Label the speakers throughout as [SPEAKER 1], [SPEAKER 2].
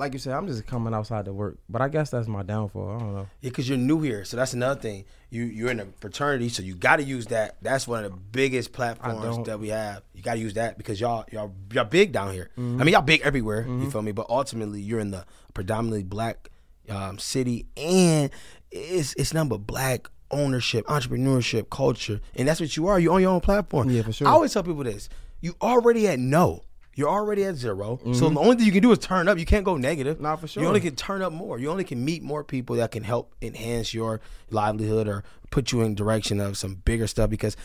[SPEAKER 1] Like you said, I'm just coming outside to work, but I guess that's my downfall. I don't know.
[SPEAKER 2] Yeah, because you're new here, so that's another thing. You you're in a fraternity, so you got to use that. That's one of the biggest platforms that we have. You got to use that because y'all y'all y'all big down here. I mean, y'all big everywhere. You feel me? But ultimately, you're in the predominantly black um, city, and it's it's nothing but black ownership, entrepreneurship, culture, and that's what you are. You own your own platform.
[SPEAKER 1] Yeah, for sure.
[SPEAKER 2] I always tell people this: you already at no. You're already at 0 So mm-hmm. the only thing you can do is turn up. You can't go negative.
[SPEAKER 1] Not for sure.
[SPEAKER 2] You only can turn up more. You only can meet more people that can help enhance your livelihood or put you in direction of some bigger stuff because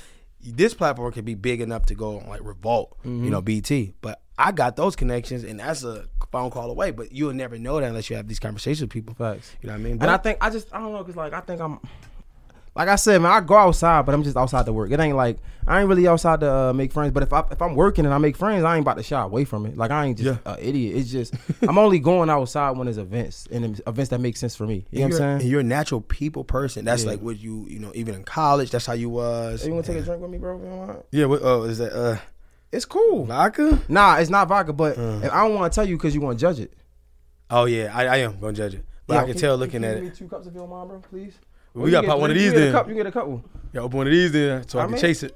[SPEAKER 2] this platform can be big enough to go on like Revolt, you know, mm-hmm. BT. But I got those connections and that's a phone call away. But you'll never know that unless you have these conversations with people.
[SPEAKER 1] Facts.
[SPEAKER 2] You know what I mean?
[SPEAKER 1] And I think I just I don't know because like I think I'm like I said, man, I go outside, but I'm just outside to work. It ain't like I ain't really outside to uh, make friends. But if I if I'm working and I make friends, I ain't about to shy away from it. Like I ain't just an idiot. It's just I'm only going outside when there's events and events that make sense for me. You know what I'm saying?
[SPEAKER 2] and you're a natural people person. That's
[SPEAKER 1] Yeah.
[SPEAKER 2] like what you, you know, even in college, that's how you was.
[SPEAKER 1] Hey, you want to take a drink with me, bro? You?
[SPEAKER 2] Yeah, what, oh, is that uh,
[SPEAKER 1] It's cool.
[SPEAKER 2] vodka?
[SPEAKER 1] Nah, it's not vodka, but
[SPEAKER 2] Uh.
[SPEAKER 1] I don't want to tell you because you want to judge it.
[SPEAKER 2] Oh, yeah, I, I am going to judge it. But
[SPEAKER 1] Yeah,
[SPEAKER 2] I can
[SPEAKER 1] can-
[SPEAKER 2] tell
[SPEAKER 1] can
[SPEAKER 2] looking
[SPEAKER 1] you
[SPEAKER 2] at it.
[SPEAKER 1] me two cups if you don't mind, bro, please.
[SPEAKER 2] We
[SPEAKER 1] gotta
[SPEAKER 2] pop one of these
[SPEAKER 1] You get a
[SPEAKER 2] then.
[SPEAKER 1] cup. You get a couple.
[SPEAKER 2] Yeah, open one of these then so I,
[SPEAKER 1] I
[SPEAKER 2] can
[SPEAKER 1] mean-
[SPEAKER 2] chase it.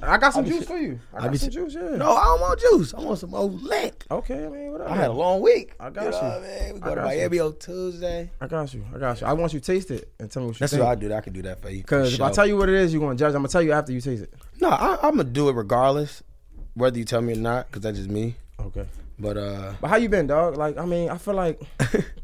[SPEAKER 1] I got some juice
[SPEAKER 2] shit.
[SPEAKER 1] for you. I
[SPEAKER 2] I
[SPEAKER 1] got some
[SPEAKER 2] shit.
[SPEAKER 1] juice. Yeah.
[SPEAKER 2] No, I don't want juice. I want some old lick.
[SPEAKER 1] Okay, I mean, whatever.
[SPEAKER 2] I had a long week.
[SPEAKER 1] I got
[SPEAKER 2] you. Know
[SPEAKER 1] you.
[SPEAKER 2] I mean? We
[SPEAKER 1] I
[SPEAKER 2] go to. Miami on Tuesday.
[SPEAKER 1] I got you. I got you. I want you to taste it and tell me what you
[SPEAKER 2] That's
[SPEAKER 1] think.
[SPEAKER 2] That's what I do. I can do that for you.
[SPEAKER 1] Because if I tell you what it is, you're gonna judge. I'm gonna tell you after you taste it.
[SPEAKER 2] no, I, I'm gonna do it regardless, whether you tell me or not, because that's just me.
[SPEAKER 1] Okay.
[SPEAKER 2] But uh,
[SPEAKER 1] But how you been, dog? Like, I mean, I feel like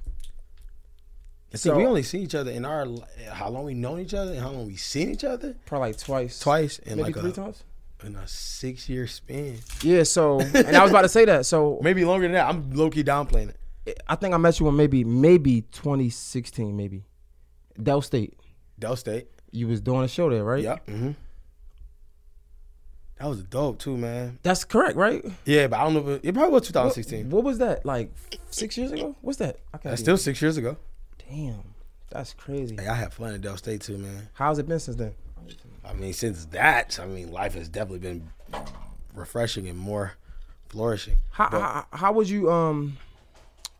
[SPEAKER 2] see,
[SPEAKER 1] So-
[SPEAKER 2] we only see each other in our how long we known each other and how long we seen each other
[SPEAKER 1] probably like twice,
[SPEAKER 2] twice in
[SPEAKER 1] maybe
[SPEAKER 2] like
[SPEAKER 1] three
[SPEAKER 2] a,
[SPEAKER 1] times.
[SPEAKER 2] in a six year span.
[SPEAKER 1] Yeah. So, and I was about to say that. So,
[SPEAKER 2] Maybe longer than that. I'm low key downplaying it.
[SPEAKER 1] I think I met you in maybe maybe 2016, maybe Del State.
[SPEAKER 2] Del State.
[SPEAKER 1] You was doing a show there, right?
[SPEAKER 2] Yeah. Mm-hmm. That was dope too, man.
[SPEAKER 1] That's correct, right?
[SPEAKER 2] Yeah, but I don't know. It, it probably was 2016.
[SPEAKER 1] What, what was that? Like six years ago? What's that? I
[SPEAKER 2] That's still six years ago.
[SPEAKER 1] Damn. That's crazy.
[SPEAKER 2] Hey, I had fun at Del State too, man.
[SPEAKER 1] How's it been since then?
[SPEAKER 2] I mean, since that, I mean, life has definitely been refreshing and more flourishing.
[SPEAKER 1] How
[SPEAKER 2] But-
[SPEAKER 1] how, how would you um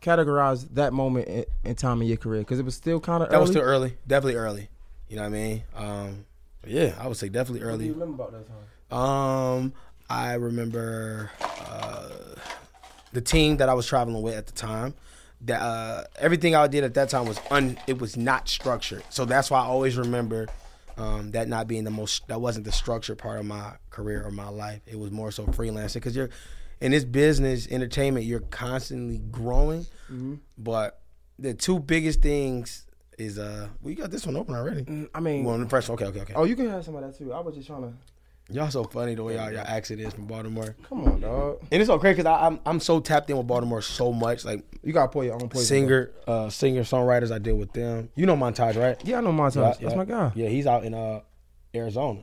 [SPEAKER 1] categorize that moment in, in time in your career? Because it was still kind of
[SPEAKER 2] that was still early, definitely early. You know what I mean? Um, yeah, I would say definitely early.
[SPEAKER 1] What do you remember about that time?
[SPEAKER 2] Um, I remember uh, the team that I was traveling with at the time. That uh, everything I did at that time was un. It was not structured, so that's why I always remember um, that not being the most. That wasn't the structured part of my career or my life. It was more so freelancing because you're in this business, entertainment. You're constantly growing, but the two biggest things is uh. We got this one open already.
[SPEAKER 1] I mean,
[SPEAKER 2] Well, the first. Okay, okay, okay.
[SPEAKER 1] oh, you can have some of that too. I was just trying to.
[SPEAKER 2] Y'all so funny the way y'all, y'all accent is from Baltimore.
[SPEAKER 1] Come on, dog.
[SPEAKER 2] And it's so crazy because I'm I'm so tapped in with Baltimore so much. Like
[SPEAKER 1] You gotta pour your own poison.
[SPEAKER 2] singer, uh, singer songwriters, I deal with them. You know Montage, right?
[SPEAKER 1] Yeah, I know Montage.
[SPEAKER 2] Yeah,
[SPEAKER 1] That's
[SPEAKER 2] yeah.
[SPEAKER 1] my guy.
[SPEAKER 2] Yeah, he's out in uh Arizona.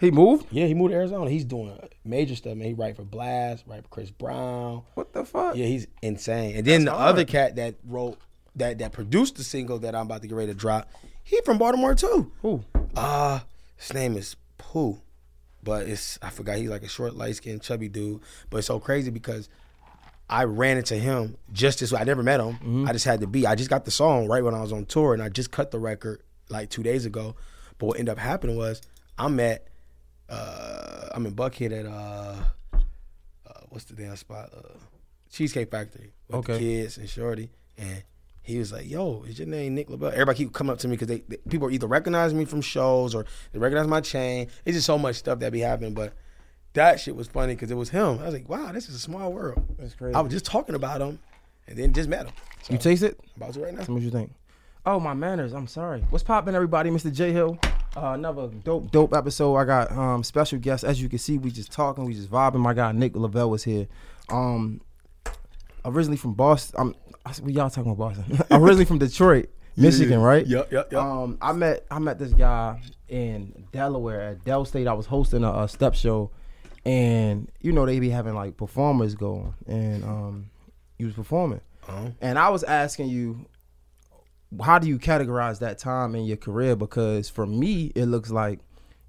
[SPEAKER 1] He moved.
[SPEAKER 2] Yeah, he moved to Arizona. He's doing major stuff, man. He write for Blast, write for Chris Brown.
[SPEAKER 1] What the fuck?
[SPEAKER 2] Yeah, he's insane. And then the
[SPEAKER 1] hard.
[SPEAKER 2] other cat that wrote that that produced the single that I'm about to get ready to drop, he from Baltimore too.
[SPEAKER 1] Who?
[SPEAKER 2] Uh his name is Pooh. But it's I forgot he's like a short, light skinned, chubby dude. But it's so crazy because I ran into him just this way. I never met him. I just had to be. I just got the song right when I was on tour and I just cut the record like two days ago. But what ended up happening was I'm at uh I'm in Buckhead at uh, uh what's the damn spot? Uh Cheesecake Factory with
[SPEAKER 1] Okay.
[SPEAKER 2] the kids and Shorty. And he was like, "Yo, is your name Nick Lavelle?" Everybody keep coming up to me because they, they people either recognize me from shows or they recognize my chain. It's just so much stuff that be happening, but that shit was funny because it was him. I was like, "Wow, this is a small world."
[SPEAKER 1] That's crazy.
[SPEAKER 2] I was just talking about him, and then just met him. So,
[SPEAKER 1] You taste it?
[SPEAKER 2] I'm about to right now.
[SPEAKER 1] Tell me what you think. Oh, my manners. I'm sorry. What's popping, everybody? Mr. Jay Hill. Uh, another dope, dope episode. I got um special guests. As you can see, we just talking, we just vibing. My guy Nick Lavelle was here. Um, originally from Boston. I'm I, we y'all talking about Boston. I'm originally from Detroit, Michigan, right?
[SPEAKER 2] Yep, yep, yep.
[SPEAKER 1] Um, I met I met this guy in Delaware at Del State. I was hosting a, a step show, and you know they be having like performers going, and um, he was performing,
[SPEAKER 2] Uh-huh.
[SPEAKER 1] and I was asking you, how do you categorize that time in your career? Because for me, it looks like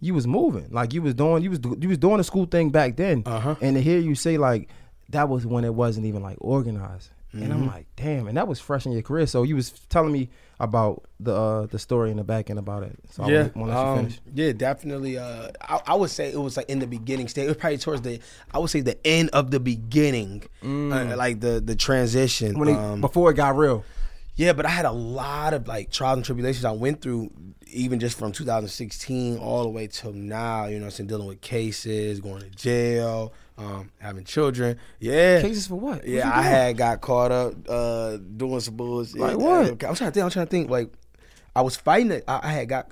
[SPEAKER 1] you was moving, like you was doing you was you was doing the school thing back then,
[SPEAKER 2] Uh-huh.
[SPEAKER 1] and to hear you say like that was when it wasn't even like organized. And
[SPEAKER 2] Mm-hmm.
[SPEAKER 1] I'm like, damn, and that was fresh in your career. So you was telling me about the uh, the story in the back end about it. So
[SPEAKER 2] yeah,
[SPEAKER 1] I want to let you
[SPEAKER 2] um,
[SPEAKER 1] finish.
[SPEAKER 2] yeah, definitely. Uh, I, I would say it was like in the beginning stage. It was probably towards the, I would say the end of the beginning, uh, like the the transition.
[SPEAKER 1] Mm. When he,
[SPEAKER 2] um,
[SPEAKER 1] before it got real.
[SPEAKER 2] Yeah, but I had a lot of like trials and tribulations I went through, even just from 2016 all the way till now. You know, I'm saying dealing with cases, going to jail, um, having children. Yeah,
[SPEAKER 1] Cases for what?
[SPEAKER 2] Yeah, I had got caught up uh, doing some bullshit.
[SPEAKER 1] Like what?
[SPEAKER 2] I'm trying to think. I'm trying to think. Like, I was fighting it. I, I had got.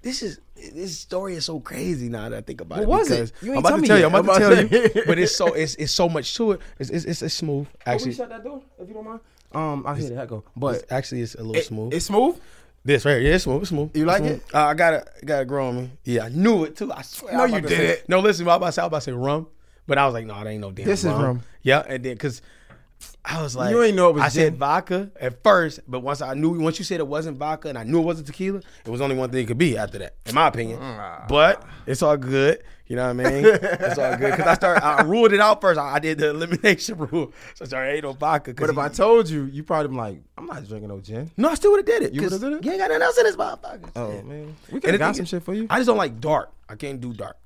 [SPEAKER 2] This is this story is so crazy now that I think about
[SPEAKER 1] What
[SPEAKER 2] it.
[SPEAKER 1] was it?
[SPEAKER 2] because
[SPEAKER 1] You ain't
[SPEAKER 2] I'm about to tell you.
[SPEAKER 1] yet.
[SPEAKER 2] I'm about to tell you. but it's so it's it's so much to it. It's it's, it's, it's smooth
[SPEAKER 1] Can we
[SPEAKER 2] actually.
[SPEAKER 1] shut that door if you don't mind? Um, I hear that go, but
[SPEAKER 2] It's, actually, it's a little
[SPEAKER 1] it-
[SPEAKER 2] smooth.
[SPEAKER 1] It's smooth.
[SPEAKER 2] This right here, yeah, it's smooth. It's smooth.
[SPEAKER 1] You
[SPEAKER 2] It's
[SPEAKER 1] like
[SPEAKER 2] smooth.
[SPEAKER 1] it?
[SPEAKER 2] Uh, I got it. Got it grow on me. Yeah, I knew it too. I swear.
[SPEAKER 1] No,
[SPEAKER 2] I was
[SPEAKER 1] you
[SPEAKER 2] about to say-
[SPEAKER 1] didn't.
[SPEAKER 2] No, listen. I was about to say, I was about to say rum, but I was like, no, it ain't no damn.
[SPEAKER 1] This is
[SPEAKER 2] rum.
[SPEAKER 1] rum.
[SPEAKER 2] Yeah, and then because I was like,
[SPEAKER 1] You ain't know it was
[SPEAKER 2] I said
[SPEAKER 1] gin.
[SPEAKER 2] vodka at first, but once I knew, once you said it wasn't vodka, and I knew it wasn't tequila, it was only one thing it could be after that, in my opinion.
[SPEAKER 1] Mm.
[SPEAKER 2] But it's all good. You know what I mean? it's all good because I started. I ruled it out first. I, I did the elimination rule, so I started ain't no vodka. 'cause
[SPEAKER 1] But if I told you, you probably been like, I'm not drinking no gin.
[SPEAKER 2] no, I still would have did it.
[SPEAKER 1] You
[SPEAKER 2] 'cause
[SPEAKER 1] would've did it?
[SPEAKER 2] You ain't got nothing else in this motherfucker.
[SPEAKER 1] Oh
[SPEAKER 2] Yeah.
[SPEAKER 1] man, we
[SPEAKER 2] And
[SPEAKER 1] could have got some
[SPEAKER 2] is,
[SPEAKER 1] shit for you.
[SPEAKER 2] I just don't like dark. I can't do dark.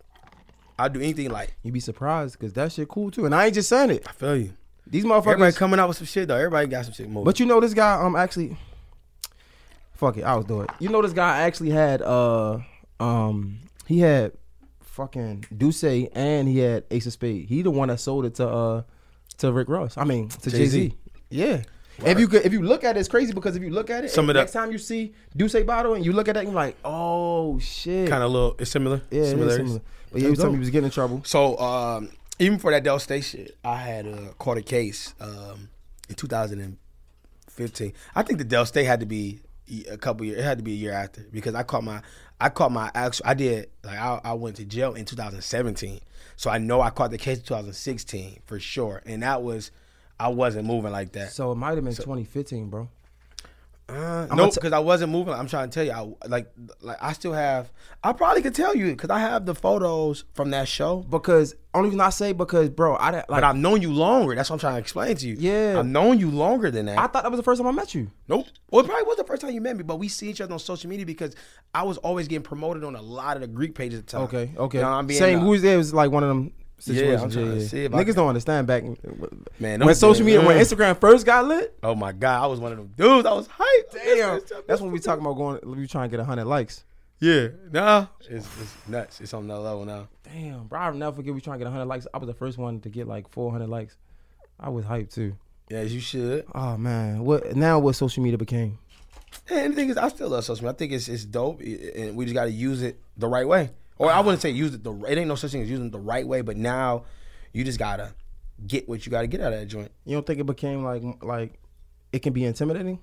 [SPEAKER 2] I do anything like.
[SPEAKER 1] You'd be surprised because that shit cool too. And I ain't just saying it.
[SPEAKER 2] I feel you.
[SPEAKER 1] These motherfuckers.
[SPEAKER 2] Everybody coming out with some shit though. Everybody got some shit moving.
[SPEAKER 1] But you know this guy um actually fuck it, I was doing. You know this guy actually had uh um he had fucking D'usse and he had Ace of Spade. He the one that sold it to uh to Rick Ross. I mean to Jay Z. Yeah. If you could, if you look at it, it's crazy because if you look at it,
[SPEAKER 2] Some of the-
[SPEAKER 1] next time you see D'usse bottle and you look at that, you're like, oh shit,
[SPEAKER 2] kind of little. It's similar.
[SPEAKER 1] yeah, it is similar. But yeah, he was telling he was getting in trouble.
[SPEAKER 2] So um, even for that Del State shit, I had uh, caught a case um, in 2015. I think the Del State had to be a couple years. It had to be a year after because I caught my I caught my actual. I did like I, I went to jail in 2017. So I know I caught the case in 2016 for sure, and that was I wasn't moving like that.
[SPEAKER 1] So it might have been 2015, bro.
[SPEAKER 2] Uh, no, because I wasn't moving. I'm trying to tell you, I like like I still have. I probably could tell you because I have the photos from that show.
[SPEAKER 1] Because only reason I say because, bro, I like
[SPEAKER 2] But I've known you longer. That's what I'm trying to explain to you.
[SPEAKER 1] Yeah.
[SPEAKER 2] I've known you longer than that.
[SPEAKER 1] I thought that was the first time I met you.
[SPEAKER 2] nope. Well, it probably was the first time you met me, but we see each other on social media because I was always getting promoted on a lot of the Greek pages at the time.
[SPEAKER 1] Okay, okay.
[SPEAKER 2] You know, I'm being,
[SPEAKER 1] Same.
[SPEAKER 2] uh,
[SPEAKER 1] Who's there was like one of them
[SPEAKER 2] Yeah. I'm trying to see if I
[SPEAKER 1] Niggas
[SPEAKER 2] can-
[SPEAKER 1] don't understand back.
[SPEAKER 2] Man,
[SPEAKER 1] when social media, when Instagram first got lit,
[SPEAKER 2] Oh my god, I was one of them dudes. I was hyped.
[SPEAKER 1] damn. That's when we talking about going. We trying to get hundred likes.
[SPEAKER 2] Yeah, nah, it's, it's nuts. It's on that level now.
[SPEAKER 1] Damn, bro. I'll never forget we trying to get hundred likes. I was the first one to get like four hundred likes. I was hyped too.
[SPEAKER 2] Yeah, as you should.
[SPEAKER 1] Oh man, what now? What social media became?
[SPEAKER 2] And the thing is, I still love social media. I think it's it's dope, and we just got to use it the right way. Or I wouldn't say use it the. It ain't no such thing as using it the right way, but now you just gotta get what you gotta get out of that joint.
[SPEAKER 1] You don't think it became like like it can be intimidating?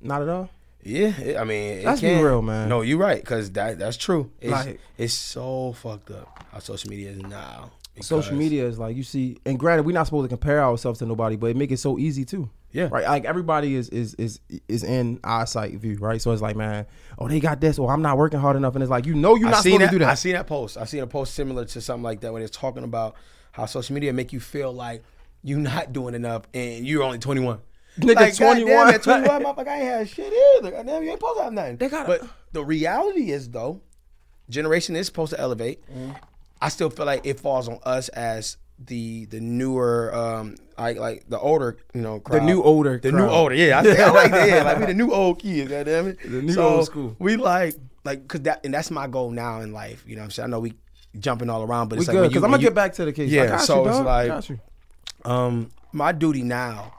[SPEAKER 1] Not at all.
[SPEAKER 2] Yeah, it- I mean, it
[SPEAKER 1] Let's be real, man.
[SPEAKER 2] No, you're right, cause that that's true. It's,
[SPEAKER 1] Like-
[SPEAKER 2] it's so fucked up how social media is now.
[SPEAKER 1] Social media is like you see, and granted, we're not supposed to compare ourselves to nobody, but it make it so easy too.
[SPEAKER 2] Yeah.
[SPEAKER 1] Right. Like everybody is is is is in eyesight view, right? So it's like, man, oh, they got this, or I'm not working hard enough, and it's like, you know, you're not supposed
[SPEAKER 2] that.
[SPEAKER 1] to do that.
[SPEAKER 2] I seen that post. I seen a post similar to something like that where it's talking about how social media make you feel like you're not doing enough and you're only 21.
[SPEAKER 1] Nigga,
[SPEAKER 2] like,
[SPEAKER 1] 21.
[SPEAKER 2] Goddamn, at 21, motherfucker, I ain't had shit either. Goddamn, you ain't supposed to have nothing.
[SPEAKER 1] They gotta-
[SPEAKER 2] but the reality is though, generation is supposed to elevate.
[SPEAKER 1] Mm-hmm.
[SPEAKER 2] I still feel like it falls on us as the the newer um like like the older you know crowd.
[SPEAKER 1] new older
[SPEAKER 2] the
[SPEAKER 1] crowd.
[SPEAKER 2] new older yeah I, I like that yeah like we the new old kids goddamn it
[SPEAKER 1] The new
[SPEAKER 2] So,
[SPEAKER 1] old school.
[SPEAKER 2] we like like cause that and that's my goal now in life you know what I'm saying I know we jumping all around but
[SPEAKER 1] we
[SPEAKER 2] it's like
[SPEAKER 1] good because I'm gonna
[SPEAKER 2] you-
[SPEAKER 1] get back to the case.
[SPEAKER 2] Yeah, so
[SPEAKER 1] you,
[SPEAKER 2] it's like- um my duty now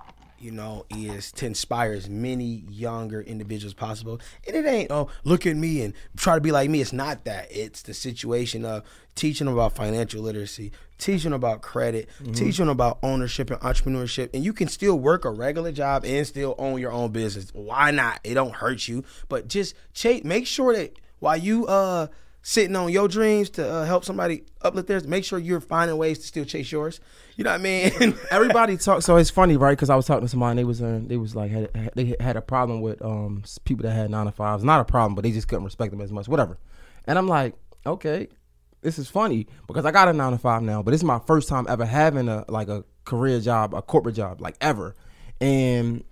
[SPEAKER 2] you know, is to inspire as many younger individuals possible. And it ain't, oh, look at me and try to be like me. It's not that. It's the situation of teaching about financial literacy, teaching about credit, mm-hmm. teaching about ownership and entrepreneurship. And you can still work a regular job and still own your own business. Why not? It don't hurt you. But just ch- make sure that while you uh sitting on your dreams to uh, help somebody uplift theirs, make sure you're finding ways to still chase yours. You know what I mean?
[SPEAKER 1] Everybody talks. So it's funny, right? Because I was talking to somebody, and they was uh, they was like had, they had a problem with um people that had nine to fives. Not a problem, but they just couldn't respect them as much. Whatever. And I'm like, okay, this is funny because I got a nine to five now, but this is my first time ever having a like a career job, a corporate job, like ever. And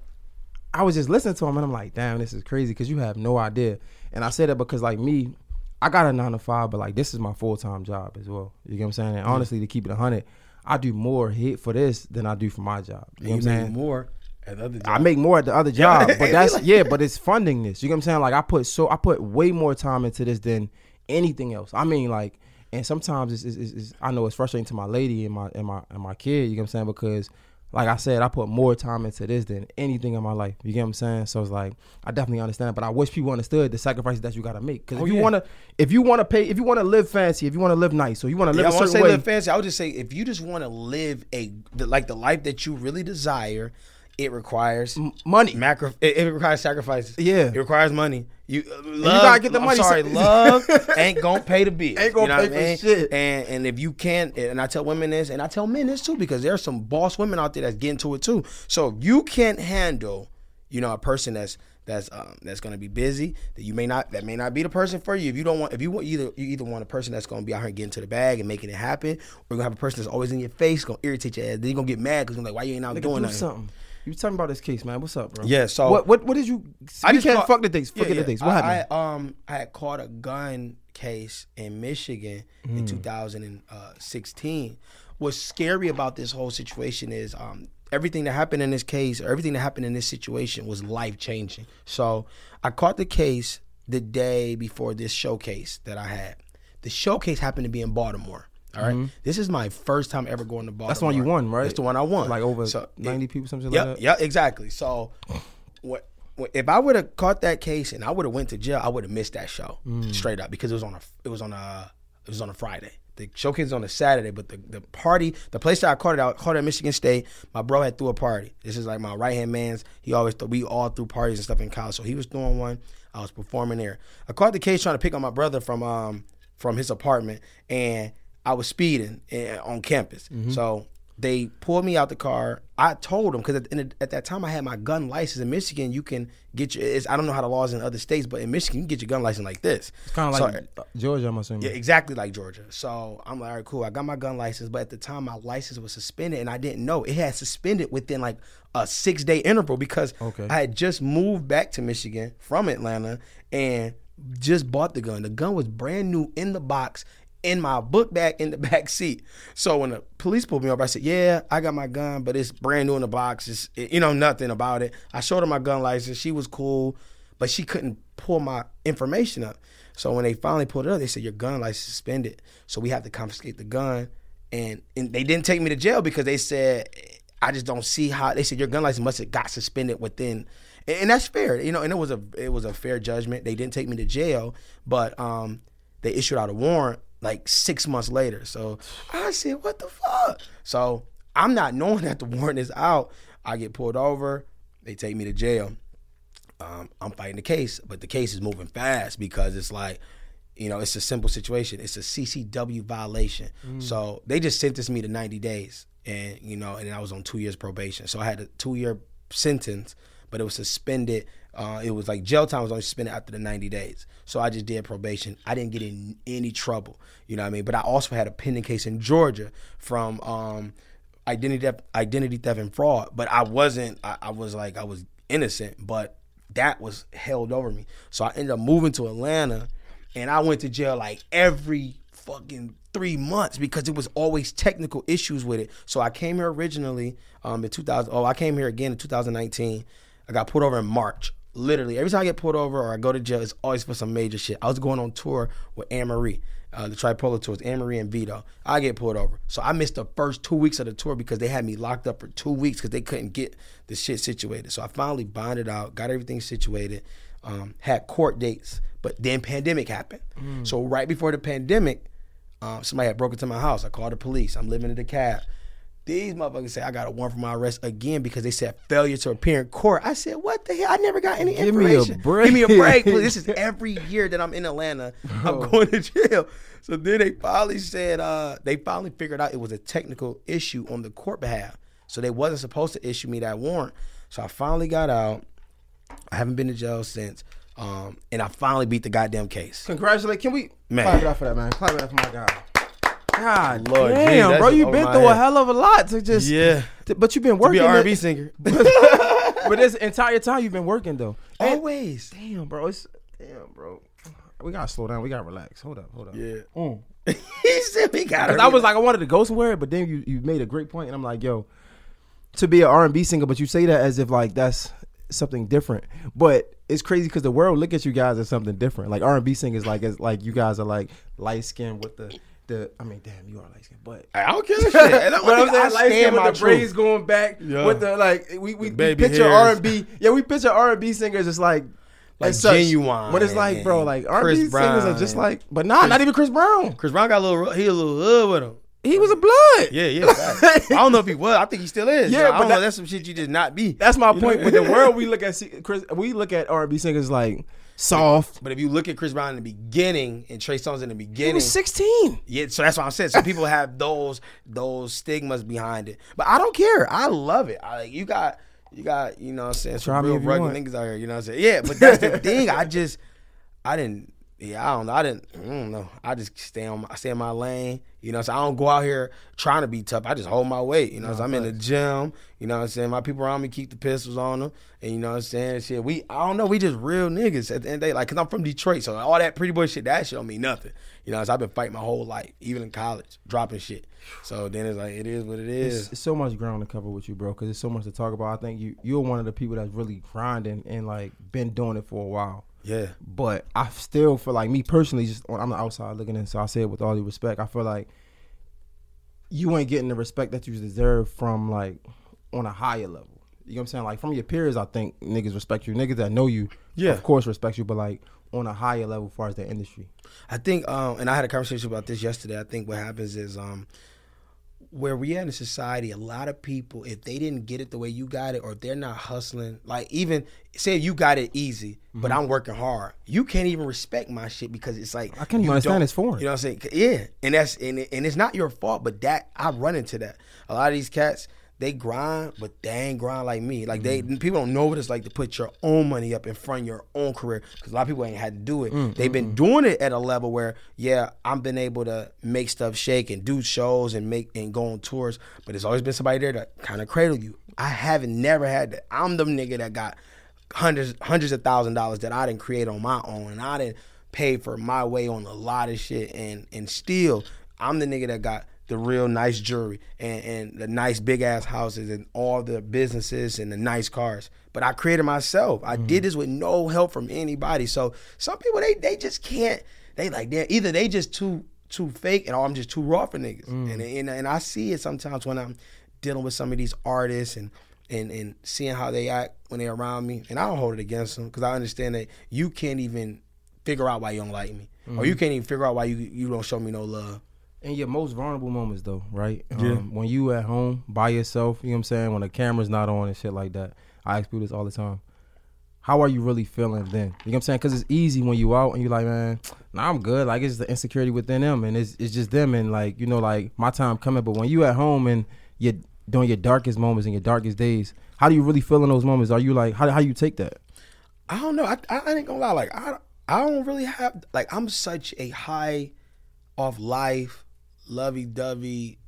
[SPEAKER 1] I was just listening to him, and I'm like, damn, this is crazy because you have no idea. And I said it because like me, I got a nine to five, but like this is my full time job as well. You get what I'm saying? And honestly, to keep it hundred I do more hit for this than I do for my job. You, know what I'm saying?
[SPEAKER 2] More at the other job.
[SPEAKER 1] I make more at the other job, but that's yeah, but it's funding this. You get what I'm saying? Like I put so I put way more time into this than anything else. I mean, like, and sometimes it's, it's, it's I know it's frustrating to my lady and my and my and my kid. You get what I'm saying? Because like I said, I put more time into this than anything in my life. You get what I'm saying? So it's like I definitely understand, but I wish people understood the sacrifices that you got to make. Because oh, if you yeah. want to, if you want to pay, if you want to live fancy, if you want to live nice, or you want to live yeah, a certain say
[SPEAKER 2] way,
[SPEAKER 1] live
[SPEAKER 2] fancy. I would just say if you just want to live a like the life that you really desire, it requires
[SPEAKER 1] money.
[SPEAKER 2] Macro, it, it, requires sacrifices.
[SPEAKER 1] Yeah,
[SPEAKER 2] it requires money. You, love, you
[SPEAKER 1] gotta get the money.
[SPEAKER 2] I'm sorry, love ain't gonna pay the bill.
[SPEAKER 1] Ain't gonna
[SPEAKER 2] you know
[SPEAKER 1] pay for shit.
[SPEAKER 2] And and if you can't, and I tell women this, and I tell men this too, because there's some boss women out there that's getting to it too. So if you can't handle, you know, a person that's that's um, that's going to be busy that you may not that may not be the person for you if you don't want if you want either you either want a person that's going to be out here getting to the bag and making it happen or you're going to have a person that's always in your face going to irritate your ass then you're going to get mad because you're like why you ain't out doing
[SPEAKER 1] do something you talking about this case, man? What's up, bro?
[SPEAKER 2] Yeah. So
[SPEAKER 1] what what what did you? I just can't caught, fuck the dates. Forget yeah, yeah. the dates. What
[SPEAKER 2] I,
[SPEAKER 1] happened?
[SPEAKER 2] I, um I had caught a gun case in Michigan mm. in 2016. What's scary about this whole situation is um everything that happened in this case, or everything that happened in this situation was life changing. So I caught the case the day before this showcase that I had. The showcase happened to be in Baltimore. All right? mm-hmm. This is my first time ever going to Baltimore.
[SPEAKER 1] That's the one you won, right?
[SPEAKER 2] That's the one I won.
[SPEAKER 1] Like over so, 90 it, people, something
[SPEAKER 2] yep,
[SPEAKER 1] like that?
[SPEAKER 2] Yeah, exactly. So what if I would have caught that case and I would have went to jail, I would have missed that show mm. straight up because it was on a it was on a it was on a Friday. The showcase was on a Saturday, but the, the party, the place that I caught it out, caught it at Michigan State. My bro had threw a party. This is like my right hand man's. He always th- we all threw parties and stuff in college, so he was throwing one. I was performing there. I caught the case trying to pick up my brother from um from his apartment, and I was speeding eh, on campus. Mm-hmm. So they pulled me out the car. I told them because at, at, that time I had my gun license in Michigan. You can get your. I don't know how the laws in other states, but in Michigan you can get your gun license like this.
[SPEAKER 1] It's kind of so, like uh, Georgia, I'm assuming.
[SPEAKER 2] Yeah, exactly like Georgia. So I'm like, all right, cool. I got my gun license, but at the time my license was suspended, and I didn't know it had suspended within like a six day interval because
[SPEAKER 1] okay.
[SPEAKER 2] I had just moved back to Michigan from Atlanta and just bought the gun. The gun was brand new in the box in my book bag in the back seat. So when the police pulled me up, I said, "Yeah, I got my gun, but it's brand new in the box. It's you know nothing about it." I showed her my gun license. She was cool, but she couldn't pull my information up. So when they finally pulled it up, they said your gun license suspended. So we have to confiscate the gun, and and they didn't take me to jail because they said I just don't see how. They said your gun license must have got suspended within. And that's fair, you know, and it was a it was a fair judgment. They didn't take me to jail, but um, they issued out a warrant like six months later. So I said, what the fuck? So I'm not knowing that the warrant is out. I get pulled over. They take me to jail. Um, I'm fighting the case, but the case is moving fast because it's like, you know, it's a simple situation. It's a CCW violation. Mm. So they just sentenced me to 90 days, and you know, and I was on two years probation. So I had a two year sentence, but it was suspended uh, it was like jail time was only suspended after the 90 days. So I just did probation. I didn't get in any trouble. You know what I mean? But I also had a pending case in Georgia from um, identity theft, identity theft and fraud. But I wasn't. I, I was like I was innocent, but that was held over me. So I ended up moving to Atlanta, and I went to jail like every fucking three months because it was always technical issues with it. So I came here originally um, in 2000. Oh, I came here again in 2019. I got pulled over in March literally every time I get pulled over or I go to jail, it's always for some major shit. I was going on tour with Ann Marie. uh, the Tripolar tours, Ann Marie and Vito. I get pulled over. So I missed the first two weeks of the tour because they had me locked up for two weeks because they couldn't get the shit situated. So I finally bonded out, got everything situated, um, had court dates, but then pandemic happened.
[SPEAKER 1] Mm.
[SPEAKER 2] So right before the pandemic, um, somebody had broke into my house. I called the police. I'm living in the cab. These motherfuckers say I got a warrant for my arrest again because they said failure to appear in court. I said, what the hell? I never got any information.
[SPEAKER 1] Give me a break.
[SPEAKER 2] Give me a break, please. This is every year that I'm in Atlanta. I'm going to jail. So then they finally said, uh, they finally figured out it was a technical issue on the court behalf. So they wasn't supposed to issue me that warrant. So I finally got out. I haven't been to jail since. Um, and I finally beat the goddamn case.
[SPEAKER 1] Congratulate. Can we
[SPEAKER 2] Man.
[SPEAKER 1] clap it up for that, man? Clap it up for my guy. God
[SPEAKER 2] Lord,
[SPEAKER 1] damn,
[SPEAKER 2] that's
[SPEAKER 1] bro, you've been
[SPEAKER 2] my
[SPEAKER 1] through a hell of a lot to just
[SPEAKER 2] Yeah.
[SPEAKER 1] to- but you've been
[SPEAKER 2] Be
[SPEAKER 1] working.
[SPEAKER 2] an
[SPEAKER 1] it-
[SPEAKER 2] R&B singer.
[SPEAKER 1] but this entire time you've been working though. And-
[SPEAKER 2] Always.
[SPEAKER 1] damn, bro. It's damn, bro. We gotta slow down. We gotta relax. Hold up, hold up.
[SPEAKER 2] Yeah.
[SPEAKER 1] Mm.
[SPEAKER 2] he said we got
[SPEAKER 1] Cause I was like, I wanted to go somewhere, but then you, you made a great point, and I'm like, yo, to be an R and B singer, but you say that as if like that's something different. But it's crazy because the world look at you guys as something different. Like R and B singers, like as like you guys are like light skin with the the. I mean, damn, you are light skin, but.
[SPEAKER 2] I don't care. Shit. And
[SPEAKER 1] But I'm
[SPEAKER 2] I
[SPEAKER 1] saying light skin with the braids going back
[SPEAKER 2] Yeah.
[SPEAKER 1] with the like we we, we picture. R and B yeah we picture R and B singers as like
[SPEAKER 2] Like
[SPEAKER 1] such.
[SPEAKER 2] Genuine
[SPEAKER 1] but it's like bro like R and B singers are just like but nah not even Chris Brown
[SPEAKER 2] Chris Brown got a little. He a little hood with him.
[SPEAKER 1] he was a blood
[SPEAKER 2] Yeah, yeah. I don't know if he was. I think he still is.
[SPEAKER 1] Yeah, but that-
[SPEAKER 2] That's some shit you just not be.
[SPEAKER 1] That's my
[SPEAKER 2] You know?
[SPEAKER 1] point. With the world, we look at Chris. We look at R and B singers like soft.
[SPEAKER 2] But if you look at Chris Brown in the beginning and Trey Songz in the beginning, He
[SPEAKER 1] was sixteen.
[SPEAKER 2] yeah. So that's what I'm saying. So people have those those stigmas behind it. But I don't care. I love it. I like you got you got you know what I'm saying some
[SPEAKER 1] me
[SPEAKER 2] real rugged niggas out here. You know what I'm saying? Yeah. But that's the thing. I just I didn't. Yeah, I don't know. I didn't. I don't know. I just stay on. My, I stay in my lane. You know, so I don't go out here trying to be tough. I just hold my weight. You know, so I'm in the gym. You know, what I'm saying my people around me keep the pistols on them, and you know, what I'm saying shit. We, I don't know. We just real niggas at the end of the day. Like, cause I'm from Detroit, so all that pretty boy shit, that shit don't mean nothing. You know, so I've been fighting my whole life, even in college, dropping shit. So then it's like it is what it
[SPEAKER 1] It's, it's so much ground to cover with you, bro. Because there's so much to talk about. I think you you're one of the people that's really grinding and like been doing it for a while.
[SPEAKER 2] Yeah.
[SPEAKER 1] But I still feel like me personally, just on, I'm the outside looking in. So I say it with all due respect. I feel like you ain't getting the respect that you deserve from like on a higher level. You know what I'm saying? Like from your peers, I think niggas respect you. Niggas that know you,
[SPEAKER 2] Yeah.
[SPEAKER 1] of course, respect you. But like on a higher level, as far as the industry,
[SPEAKER 2] I think, um, and I had a conversation about this yesterday. I think what happens is, um, where we at in society, a lot of people, if they didn't get it the way you got it, or if they're not hustling, like even say you got it easy, but mm-hmm. I'm working hard, you can't even respect my shit because it's like
[SPEAKER 1] I can't even understand it's foreign.
[SPEAKER 2] You know what I'm saying? Yeah, and that's and, and it's not your fault, but that I run into that. A lot of these cats. They grind, but they ain't grind like me. Like they mm-hmm. people don't know what it's like to put your own money up in front of your own career because a lot of people ain't had to do it. Mm, They've been doing it at a level where yeah, I've been able to make stuff shake and do shows and make and go on tours, but there's always been somebody there to kind of cradle you. I haven't never had that. I'm the nigga that got hundreds hundreds of thousand dollars that I didn't create on my own and I didn't pay for my way on a lot of shit and and still I'm the nigga that got the real nice jewelry and, and the nice big ass houses and all the businesses and the nice cars. But I created myself. I did mm-hmm. this with no help from anybody. So some people they they just can't. They like they either they just too too fake and or I'm just too raw for niggas. Mm. And, and and I see it sometimes when I'm dealing with some of these artists and and and seeing how they act when they're around me. And I don't hold it against them because I understand that you can't even figure out why you don't like me, or mm-hmm. you can't even figure out why you you don't show me no love.
[SPEAKER 1] In your most vulnerable moments though, right? Um, when you at home by yourself, you know what I'm saying? When the camera's not on and shit like that. I ask people this all the time. How are you really feeling then? You know what I'm saying? Because it's easy when you out and you're like, man, nah, I'm good. Like it's the insecurity within them, and it's it's just them, and like you know, like my time coming. But when you at home and you're during your darkest moments and your darkest days, how do you really feel in those moments? Are you like, how how you take that?
[SPEAKER 2] I don't know. I, I, I ain't gonna lie. Like I I don't really have like I'm such a high off life, lovey dovey,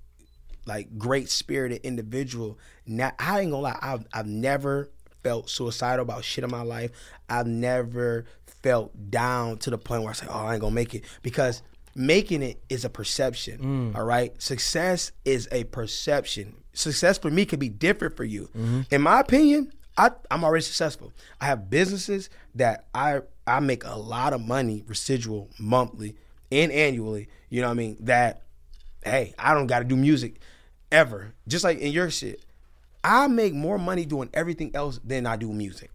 [SPEAKER 2] like great spirited individual. Now I ain't gonna lie. I've I've never felt suicidal about shit in my life. I've never felt down to the point where I say, "Oh, I ain't gonna make it," because making it is a perception. Mm. all right, success is a perception. Success for me could be different for you. Mm-hmm. In my opinion, I, I'm already successful. I have businesses that I I make a lot of money residual monthly and annually. You know what I mean? That hey, I don't got to do music ever. Just like in your shit, I make more money doing everything else than I do music.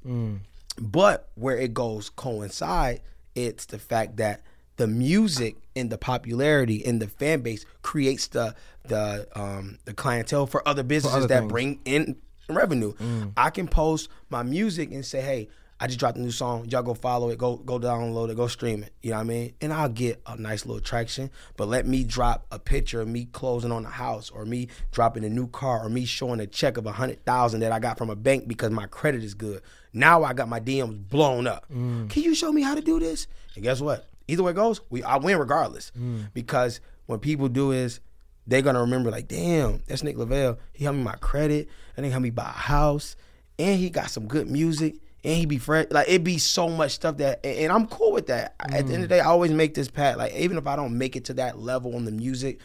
[SPEAKER 2] But where it goes coincide, it's the fact that the music and the popularity and the fan base creates the the um the clientele for other businesses
[SPEAKER 1] other
[SPEAKER 2] that
[SPEAKER 1] things.
[SPEAKER 2] bring in revenue. I can post my music and say, hey, I just dropped a new song. Y'all go follow it, go go download it, go stream it. You know what I mean? And I'll get a nice little traction. But let me drop a picture of me closing on the house or me dropping a new car or me showing a check of a hundred thousand that I got from a bank because my credit is good. Now I got my DMs blown up. Mm. Can you show me how to do this? And guess what? Either way it goes, we I win regardless. Mm. Because what people do is they're gonna remember like, damn, that's Nick Lavelle. He helped me my credit, and he helped me buy a house, and he got some good music, and he be friend Like it be so much stuff that, and, I'm cool with that. At the end of the mm. day, I always make this pat. Like even if I don't make it to that level on the music,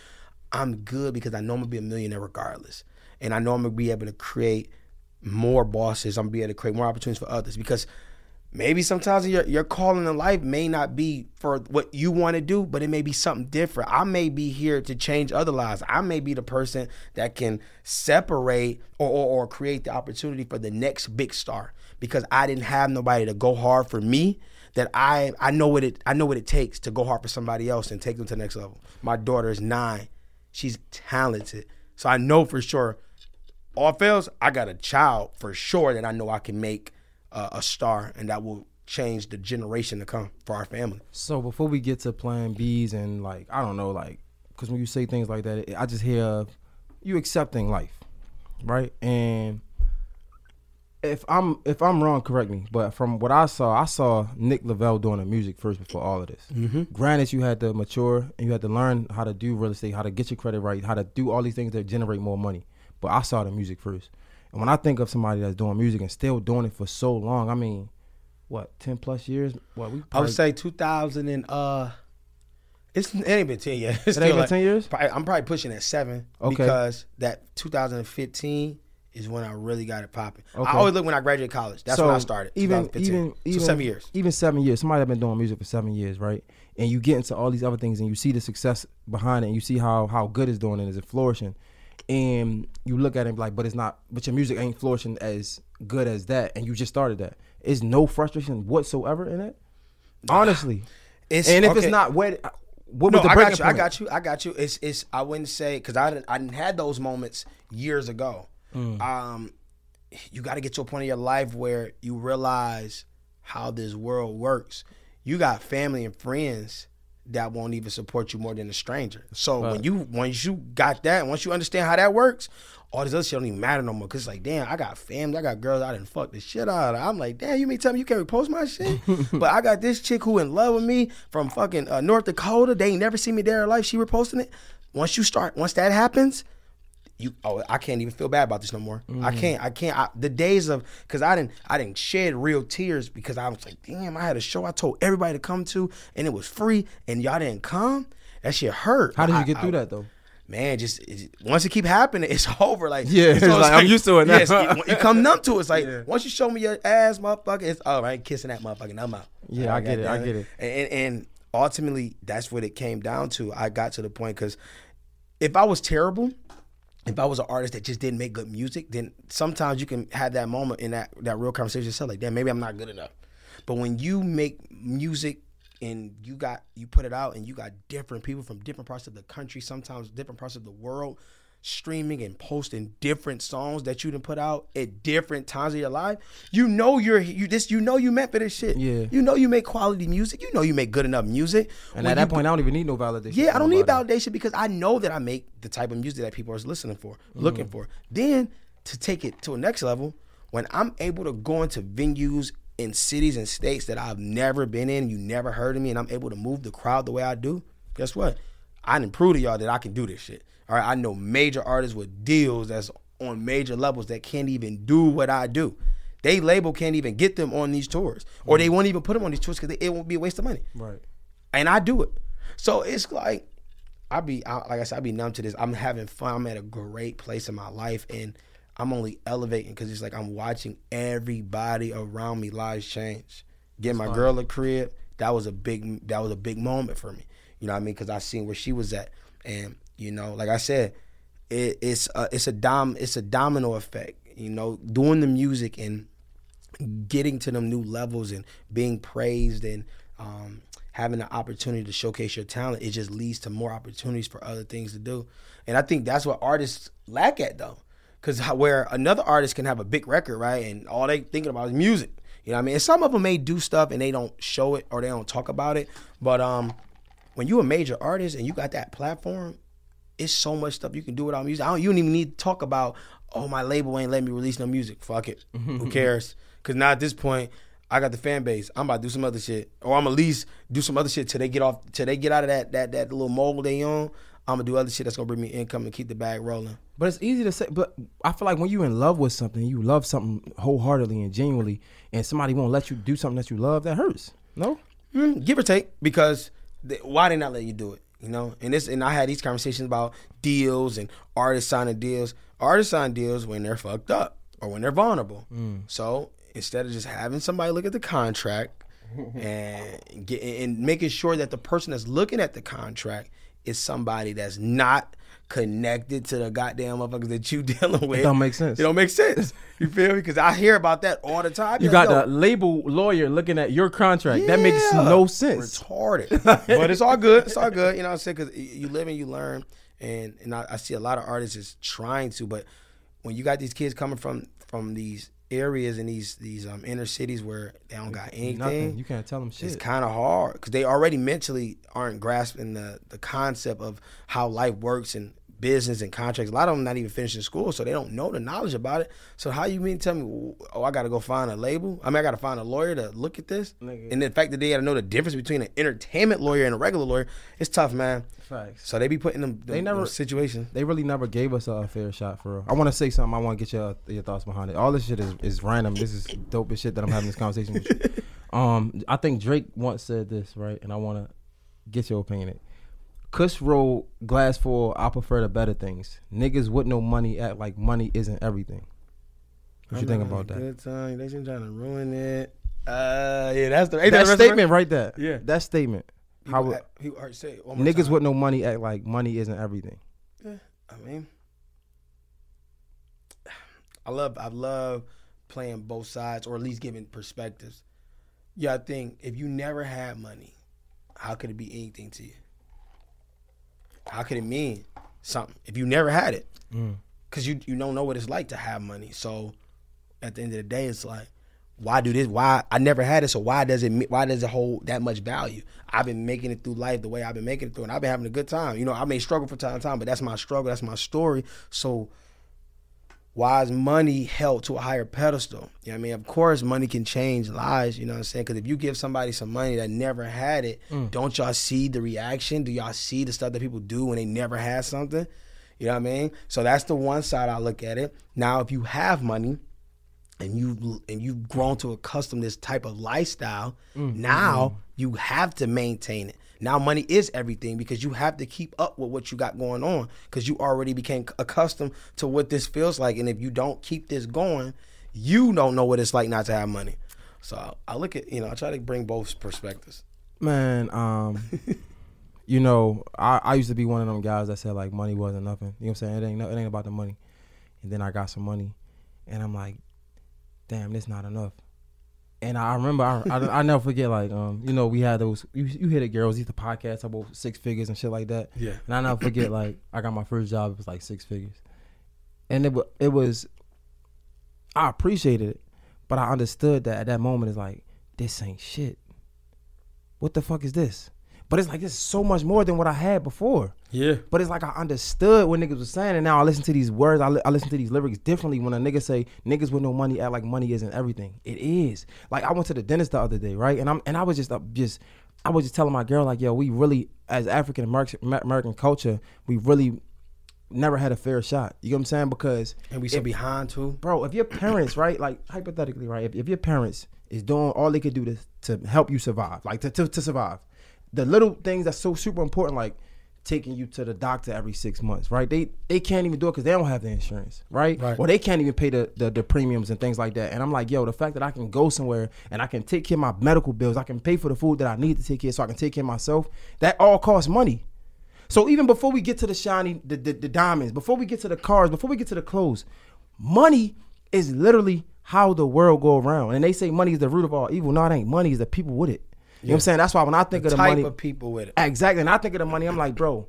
[SPEAKER 2] I'm good because I know I'm gonna be a millionaire regardless, and I know I'm gonna be able to create more bosses. I'm gonna be able to create more opportunities for others because maybe sometimes your your calling in life may not be for what you want to do, but it may be something different. I may be here to change other lives. I may be the person that can separate or, or, or create the opportunity for the next big star because I didn't have nobody to go hard for me. That I I know what it I know what it takes to go hard for somebody else and take them to the next level. My daughter is nine. She's talented. So I know for sure all fails, I got a child for sure that I know I can make uh, a star and that will change the generation to come for our family.
[SPEAKER 1] So before we get to plan B's and like I don't know like because when you say things like that, I just hear you accepting life, right? And if I'm if I'm wrong, correct me. But from what I saw, I saw Nick Lavelle doing the music first before all of this. Mm-hmm. Granted, you had to mature and you had to learn how to do real estate, how to get your credit right, how to do all these things that generate more money. But I saw the music first. And when I think of somebody that's doing music and still doing it for so long, I mean, what ten plus years? What we
[SPEAKER 2] I would say 2000 and uh, it's it ain't been 10 years. It's
[SPEAKER 1] It ain't been 10 years?
[SPEAKER 2] probably- I'm probably pushing at seven
[SPEAKER 1] Okay.
[SPEAKER 2] because that 2015 is when I really got it popping.
[SPEAKER 1] Okay.
[SPEAKER 2] I always look when I graduated college. That's when I started.
[SPEAKER 1] Even even
[SPEAKER 2] so
[SPEAKER 1] even
[SPEAKER 2] seven years.
[SPEAKER 1] Even seven years. Somebody that been doing music for seven years, right? And you get into all these other things, and you see the success behind it, and you see how how good it's doing, and is it flourishing? And you look at it like, but it's not. But your music ain't flourishing as good as that, and you just started that. Is no frustration whatsoever in it. Honestly,
[SPEAKER 2] It's
[SPEAKER 1] and if
[SPEAKER 2] okay.
[SPEAKER 1] it's not, what what
[SPEAKER 2] No,
[SPEAKER 1] the
[SPEAKER 2] I got you. I got you. I got you. It's it's. I wouldn't say because I didn't. I didn't had those moments years ago.
[SPEAKER 1] Mm.
[SPEAKER 2] Um, you got to get to a point in your life where you realize how this world works. You got family and friends that won't even support you more than a stranger. So when you once you got that, once you understand how that works, all this other shit don't even matter no more. Cause it's like, damn, I got family, I got girls I didn't fuck the shit out of. I'm like, damn, you mean tell me you can't repost my shit? but I got this chick who in love with me from fucking uh, North Dakota. They ain't never seen me there in life. She reposting it. Once you start, once that happens, you oh I can't even feel bad about this no more. I mm. can't I can't I, the days of because I didn't I didn't shed real tears because I was like damn I had a show I told everybody to come to and it was free and y'all didn't come that shit hurt.
[SPEAKER 1] How did you
[SPEAKER 2] I-
[SPEAKER 1] get
[SPEAKER 2] I-
[SPEAKER 1] through that though?
[SPEAKER 2] Man, just once it keep happening, it's over. Like
[SPEAKER 1] Yeah, it's like, I'm used to it now.
[SPEAKER 2] You, come numb to it. It's like once you show me your ass, motherfucker, it's oh I ain't kissing that motherfucker. I'm out.
[SPEAKER 1] Yeah, I get it, I get it.
[SPEAKER 2] And, and, and ultimately, that's what it came down to. I got to the point because if I was terrible, if I was an artist that just didn't make good music, then sometimes you can have that moment in that that real conversation yourself, like, damn, maybe I'm not good enough. But when you make music and you got you put it out and you got different people from different parts of the country, sometimes different parts of the world, streaming and posting different songs that you done put out at different times of your life, you know you're you this you know you meant for this shit.
[SPEAKER 1] Yeah.
[SPEAKER 2] You know you make quality music. You know you make good enough music.
[SPEAKER 1] And
[SPEAKER 2] When
[SPEAKER 1] at that point, I don't even need no validation.
[SPEAKER 2] yeah, I don't need validation because I know that I make the type of music that people are listening for, looking mm. for. Then to take it to a next level, when I'm able to go into venues in cities and states that I've never been in, you never heard of me, and I'm able to move the crowd the way I do, guess what? I didn't prove to y'all that I can do this shit. All right, I know major artists with deals that's on major levels that can't even do what I do. They label can't even get them on these tours, or they mm. won't even put them on these tours because it won't be a waste of money
[SPEAKER 1] Right.
[SPEAKER 2] and I do it. So it's like I be I, like I said, I be numb to this. I'm having fun. I'm at a great place in my life, and I'm only elevating because it's like I'm watching everybody around me lives change. Get my girl a crib. That was a big that was a big moment for me. You You know what I mean? Because I seen where she was at, and you know, like I said, it, it's a, it's a dom it's a domino effect. You know, doing the music and getting to them new levels and being praised and um, having the opportunity to showcase your talent, it just leads to more opportunities for other things to do. And I think that's what artists lack at though. Cause where another artist can have a big record, right? And all they thinking about is music. You know what I mean? And some of them may do stuff and they don't show it or they don't talk about it. But um, when you're a major artist and you got that platform, it's so much stuff you can do without music. I don't, you don't even need to talk about, oh, my label ain't letting me release no music. Fuck it. Who cares? Because now at this point, I got the fan base. I'm about to do some other shit, or I'm at least do some other shit till they get off, till they get out of that that that little mold they on. I'm gonna do other shit that's gonna bring me income and keep the bag rolling.
[SPEAKER 1] But it's easy to say. But I feel like when you're in love with something, you love something wholeheartedly and genuinely, and somebody won't let you do something that you love, that hurts. No,
[SPEAKER 2] Mm, give or take, because they, why they not let you do it? You know, and this and I had these conversations about deals and artists signing deals. Artists sign deals when they're fucked up or when they're vulnerable. Mm. So instead of just having somebody look at the contract and get and making sure that the person that's looking at the contract is somebody that's not connected to the goddamn motherfuckers that you dealing with.
[SPEAKER 1] don't make sense.
[SPEAKER 2] It don't make sense. You feel me? Because I hear about that all the time.
[SPEAKER 1] you
[SPEAKER 2] Yo,
[SPEAKER 1] got the label lawyer looking at your contract. That makes no sense.
[SPEAKER 2] Retarded. but it's all good. It's all good. You know what I'm saying? Because you live and you learn. And and I, I see a lot of artists is trying to, but when you got these kids coming from from these areas in these these um, inner cities where they don't got anything,
[SPEAKER 1] Nothing. You can't tell them shit.
[SPEAKER 2] it's kind of hard because they already mentally aren't grasping the the concept of how life works and business and contracts. A lot of them not even finishing school, so they don't know the knowledge about it. So how you mean tell me, oh, I got to go find a label? I mean, I got to find a lawyer to look at this.
[SPEAKER 1] Nigga.
[SPEAKER 2] And the fact that they got to know the difference between an entertainment lawyer and a regular lawyer, it's tough, man.
[SPEAKER 1] Facts.
[SPEAKER 2] So they be putting them, them
[SPEAKER 1] They never-
[SPEAKER 2] situation.
[SPEAKER 1] They really never gave us a fair shot for real. I want to say something. I want to get your your thoughts behind it. All this shit is, is random. This is dope as shit that I'm having this conversation with you. Um, I think Drake once said this right, and I want to get your opinion. Kush rolled glass full. I prefer the better things. Niggas with no money act like money isn't everything. What you think about that?
[SPEAKER 2] Good time. They been trying to ruin it. Uh, yeah, that's the
[SPEAKER 1] That
[SPEAKER 2] the
[SPEAKER 1] statement right there.
[SPEAKER 2] Yeah.
[SPEAKER 1] That statement. How would-
[SPEAKER 2] he, he, say
[SPEAKER 1] niggas
[SPEAKER 2] time.
[SPEAKER 1] with no money act like money isn't everything.
[SPEAKER 2] Yeah, I mean, I love I love playing both sides or at least giving perspectives. Yeah, I think if you never had money, how could it be anything to you? How could it mean something if you never had it? Mm. Because you you don't know what it's like to have money. So at the end of the day, it's like, why do this? Why I never had it? So why does it? Why does it hold that much value? I've been making it through life the way I've been making it through, and I've been having a good time. You know, I may struggle from time to time, but that's my struggle. That's my story. So why is money held to a higher pedestal? You know what I mean? Of course, money can change lives, you know what I'm saying? Because if you give somebody some money that never had it, mm. don't y'all see the reaction? Do y'all see the stuff that people do when they never had something? You know what I mean? So that's the one side I look at it. Now, if you have money, and you and you've grown to accustom this type of lifestyle, mm, mm, now you have to maintain it. Now money is everything because you have to keep up with what you got going on because you already became accustomed to what this feels like, and if you don't keep this going, you don't know what it's like not to have money. So I look at you know I try to bring both perspectives.
[SPEAKER 1] Man, um, you know, I, I used to be one of them guys that said like money wasn't nothing. You know what I'm saying? It ain't no, it ain't about the money. And then I got some money, and I'm like, damn, this not enough. And I remember, I, I, I never forget, like, um, you know, we had those, you, you hit it, girls, these the podcasts about six figures and shit like that.
[SPEAKER 2] Yeah.
[SPEAKER 1] And I never forget, like, I got my first job, it was like six figures. And it, it was, I appreciated it, but I understood that at that moment, it's like, this ain't shit. What the fuck is this? But it's like, this is so much more than what I had before.
[SPEAKER 2] Yeah.
[SPEAKER 1] But it's like I understood what niggas was saying, and now I listen to these words. I, li- I listen to these lyrics differently when a nigga say niggas with no money act like money isn't everything. It is. Like I went to the dentist the other day, right? And I'm and I was just uh, just I was just telling my girl like, yo, we really as African American culture, we really never had a fair shot. You know what I'm saying? Because
[SPEAKER 2] And we so behind too.
[SPEAKER 1] bro, if your parents, right, like hypothetically, right, if, if your parents is doing all they could do to to help you survive, like to, to, to survive, the little things that's so super important, like taking you to the doctor every six months, right? They they can't even do it because they don't have the insurance, right?
[SPEAKER 2] Right.
[SPEAKER 1] Or they can't even pay the, the the premiums and things like that. And I'm like, yo, the fact that I can go somewhere and I can take care of my medical bills, I can pay for the food that I need to take care, of so I can take care of myself. That all costs money. So even before we get to the shiny, the, the, the diamonds, before we get to the cars, before we get to the clothes, money is literally how the world go around. And they say money is the root of all evil. No, it ain't. Money is the people with it. You know what I'm saying? That's why when I think
[SPEAKER 2] The
[SPEAKER 1] of the
[SPEAKER 2] type
[SPEAKER 1] money,
[SPEAKER 2] of people with it.
[SPEAKER 1] exactly, and I think of the money, I'm like, bro,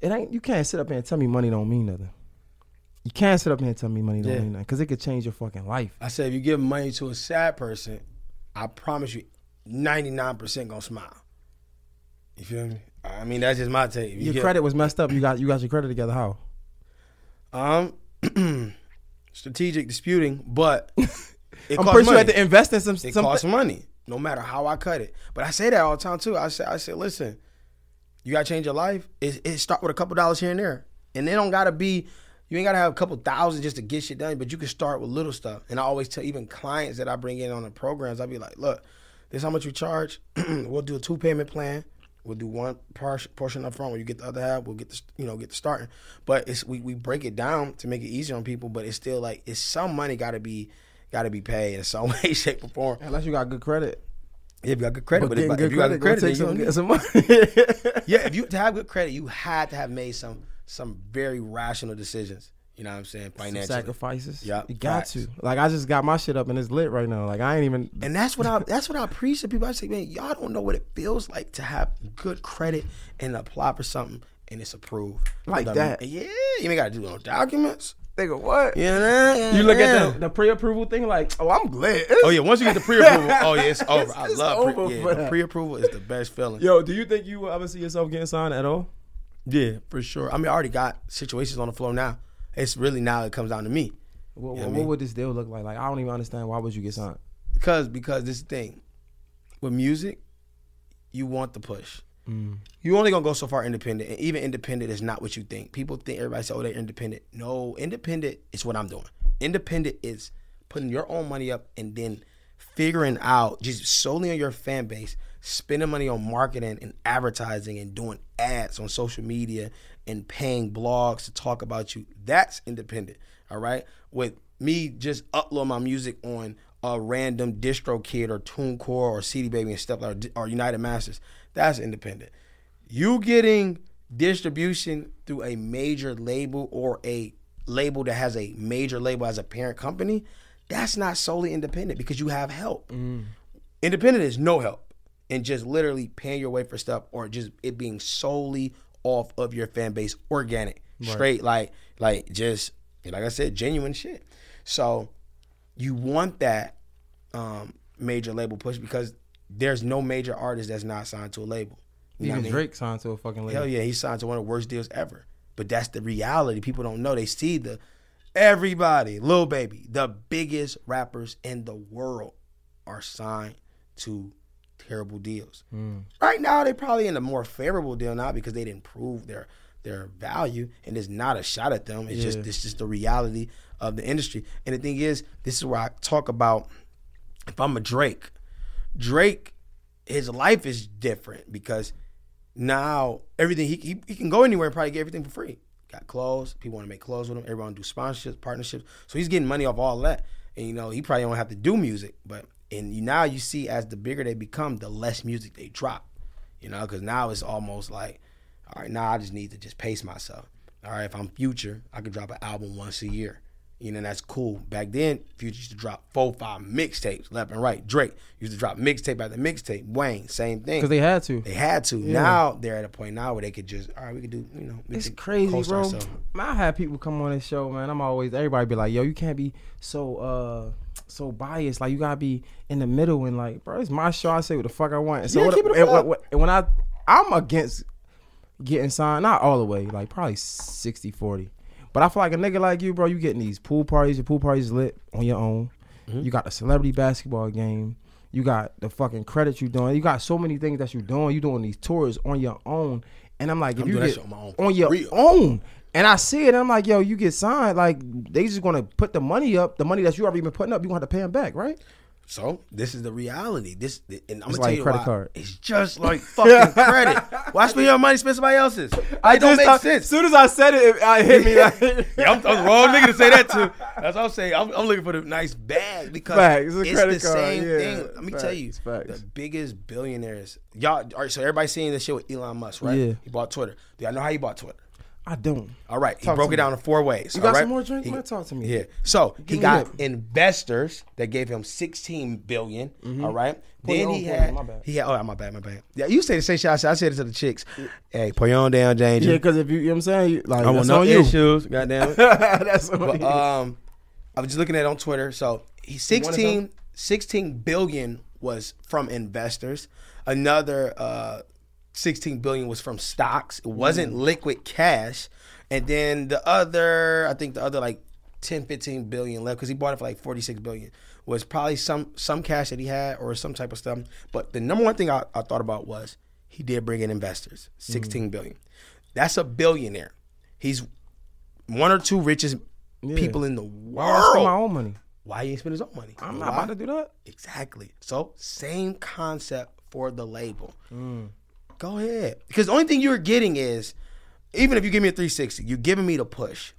[SPEAKER 1] it ain't. You can't sit up here and tell me money don't mean nothing. You can't sit up here and tell me money don't
[SPEAKER 2] Yeah.
[SPEAKER 1] mean nothing because it could change your fucking life.
[SPEAKER 2] I said if you give money to a sad person, I promise you, ninety nine percent gonna smile. You feel me? I mean that's just my take. You
[SPEAKER 1] Your
[SPEAKER 2] give-
[SPEAKER 1] credit was messed up. You got you got your credit together. How?
[SPEAKER 2] um, strategic disputing, but it
[SPEAKER 1] I'm pretty sure you had to invest in some.
[SPEAKER 2] It
[SPEAKER 1] some
[SPEAKER 2] costs money, no matter how I cut it. But I say that all the time too. I say, I say, listen, you gotta change your life. It, it start with a couple dollars here and there, and they don't gotta be. You ain't gotta have a couple thousand just to get shit done, but you can start with little stuff. And I always tell even clients that I bring in on the programs, I be like, look, this is how much we charge. we'll do a two payment plan. We'll do one portion up front where you get the other half. We'll get the you know get the starting, but it's we, we break it down to make it easier on people. But it's still like it's some money got to be got to be paid in some way, shape, or form.
[SPEAKER 1] unless you got good credit.
[SPEAKER 2] If you got good credit, but,
[SPEAKER 1] getting
[SPEAKER 2] if, if you got good credit, you need-
[SPEAKER 1] some money.
[SPEAKER 2] yeah, if you to have good credit, you had to have made some some very rational decisions. You know what I'm saying?
[SPEAKER 1] Some
[SPEAKER 2] Financially.
[SPEAKER 1] sacrifices.
[SPEAKER 2] Yeah,
[SPEAKER 1] you got
[SPEAKER 2] facts.
[SPEAKER 1] to. Like I just got my shit up and it's lit right now. Like I ain't even.
[SPEAKER 2] And that's what I that's what I preach to people. I say, man, y'all don't know what it feels like to have good credit and apply for something and it's approved.
[SPEAKER 1] Like
[SPEAKER 2] You know what I
[SPEAKER 1] that.
[SPEAKER 2] mean? Yeah, you ain't gotta do no documents.
[SPEAKER 1] Nigga, what?
[SPEAKER 2] You know?
[SPEAKER 1] You look at the, the pre-approval thing, like, oh, I'm lit.
[SPEAKER 2] Oh yeah, once you get the pre-approval, oh yeah, it's over. I
[SPEAKER 1] it's
[SPEAKER 2] love
[SPEAKER 1] over
[SPEAKER 2] pre-
[SPEAKER 1] for
[SPEAKER 2] yeah,
[SPEAKER 1] that.
[SPEAKER 2] the pre-approval is the best feeling.
[SPEAKER 1] Yo, do you think you will ever see yourself getting signed at all?
[SPEAKER 2] Yeah, for sure. I mean, I already got situations on the floor now. It's really now it comes down to me.
[SPEAKER 1] What, what,
[SPEAKER 2] I mean-
[SPEAKER 1] would this deal look like? Like, I don't even understand. Why would you get signed?
[SPEAKER 2] because because this thing with music, you want the push.
[SPEAKER 1] Mm.
[SPEAKER 2] You only gonna go so far independent, and even independent is not what you think. People think everybody say, "Oh, they're independent." No, independent is what I'm doing. Independent is putting your own money up and then figuring out just solely on your fan base, spending money on marketing and advertising and doing ads on social media and paying blogs to talk about you. That's independent. All right. With me just upload my music on a random DistroKid or TuneCore or CD Baby and stuff like or United Masters. That's independent. You getting distribution through a major label or a label that has a major label as a parent company, that's not solely independent because you have help. Mm. Independent is no help and just literally paying your way for stuff or just it being solely off of your fan base, organic, straight like like just like I said, genuine shit. So you want that um, major label push because there's no major artist that's not signed to a label. You
[SPEAKER 1] Even
[SPEAKER 2] I mean?
[SPEAKER 1] Drake signed to a fucking label.
[SPEAKER 2] Hell yeah, he signed to one of the worst deals ever. But that's the reality. People don't know. They see the everybody, Lil Baby, the biggest rappers in the world are signed to terrible deals. Right now, they're probably in a more favorable deal now because they didn't prove their their value, and it's not a shot at them. It's just it's just the reality of the industry. And the thing is, this is where I talk about if I'm a Drake, Drake, his life is different because now everything he, he, he can go anywhere and probably get everything for free. Got clothes, people want to make clothes with him. Everyone do sponsorships, partnerships. So he's getting money off all that, and you know he probably don't have to do music. But and you, now you see as the bigger they become, the less music they drop. You know, because now it's almost like, all right, now I just need to just pace myself. All right, if I'm Future, I could drop an album once a year. You know, that's cool. Back then, Future used to drop four, five mixtapes left and right. Drake used to drop mixtape after mixtape. Wayne, same thing.
[SPEAKER 1] Because they had to.
[SPEAKER 2] They had to. Now they're at a point now where they could just, all right, we could do, you know,
[SPEAKER 1] It's crazy, bro.
[SPEAKER 2] ourselves.
[SPEAKER 1] Man, I had people come on this show, man. I'm always everybody be like, "Yo, you can't be so uh so biased. Like you gotta be in the middle." And like, bro, it's my show. I say what the fuck I want. And so
[SPEAKER 2] Yeah,
[SPEAKER 1] what,
[SPEAKER 2] keep it a
[SPEAKER 1] and,
[SPEAKER 2] buck.
[SPEAKER 1] what- and when I I'm against getting signed, not all the way, like probably 60-40. But I feel like a nigga like you, bro, you getting these pool parties. Your pool parties lit on your own.
[SPEAKER 2] Mm-hmm.
[SPEAKER 1] You got the celebrity basketball game. You got the fucking credits you doing. You got so many things that you doing. You doing these tours on your own. And I'm like, if
[SPEAKER 2] I'm
[SPEAKER 1] you get
[SPEAKER 2] on my own.
[SPEAKER 1] on your
[SPEAKER 2] Real.
[SPEAKER 1] own. And I see it, and I'm like, yo, you get signed, like they just gonna put the money up, the money that you already been putting up, you gonna have to pay them back, right?
[SPEAKER 2] So this is the reality. This and I'm gonna
[SPEAKER 1] like
[SPEAKER 2] tell you
[SPEAKER 1] credit
[SPEAKER 2] why.
[SPEAKER 1] card.
[SPEAKER 2] It's just like fucking credit. Why spend your money spend somebody else's? I don't make sense.
[SPEAKER 1] As soon as I said it, it, it hit me like
[SPEAKER 2] Yeah, I'm, I'm the wrong nigga to say that too. That's what I'm saying. I'm, I'm looking for the nice bag because
[SPEAKER 1] Facts. It's a
[SPEAKER 2] it's
[SPEAKER 1] credit
[SPEAKER 2] the
[SPEAKER 1] card,
[SPEAKER 2] same
[SPEAKER 1] yeah.
[SPEAKER 2] thing. Let me tell you,
[SPEAKER 1] Facts, facts.
[SPEAKER 2] the biggest billionaires. Y'all, all right, so everybody seeing this shit with Elon Musk, right?
[SPEAKER 1] Yeah.
[SPEAKER 2] He bought Twitter. Do y'all know how he bought Twitter?
[SPEAKER 1] I don't.
[SPEAKER 2] All right, he broke it
[SPEAKER 1] me.
[SPEAKER 2] down in four ways.
[SPEAKER 1] You
[SPEAKER 2] all
[SPEAKER 1] got
[SPEAKER 2] right?
[SPEAKER 1] some more drink?
[SPEAKER 2] He-
[SPEAKER 1] Man, talk to me.
[SPEAKER 2] Yeah. So he got investors that gave him 16 billion, all right?
[SPEAKER 1] Pull
[SPEAKER 2] then he had
[SPEAKER 1] my bad.
[SPEAKER 2] he had oh my bad my bad yeah you say the same shit I said, I said it to the chicks hey pull your own down James
[SPEAKER 1] Yeah, because if you, you know what I'm saying, you, like
[SPEAKER 2] I want no
[SPEAKER 1] you.
[SPEAKER 2] issues goddamn it
[SPEAKER 1] that's on
[SPEAKER 2] but um, I was just looking at it on Twitter. So he 16, 16 billion was from investors. Another uh, 16 billion was from stocks. It wasn't
[SPEAKER 1] Mm.
[SPEAKER 2] liquid cash. And then the other, I think the other like 10, 15 billion left because he bought it for like 46 billion was probably some some cash that he had or some type of stuff. But the number one thing I, I thought about was he did bring in investors,
[SPEAKER 1] Mm.
[SPEAKER 2] 16 billion. That's a billionaire. He's one or two richest
[SPEAKER 1] Yeah.
[SPEAKER 2] people in the
[SPEAKER 1] Why would I spend my
[SPEAKER 2] world.
[SPEAKER 1] own money?
[SPEAKER 2] Why he ain't spend his own money?
[SPEAKER 1] I'm
[SPEAKER 2] Why?
[SPEAKER 1] not about to do that.
[SPEAKER 2] Exactly. So same concept for the label.
[SPEAKER 1] Mm.
[SPEAKER 2] Go ahead. Because the only thing you're getting is, even if you give me a 360, you're giving me the push.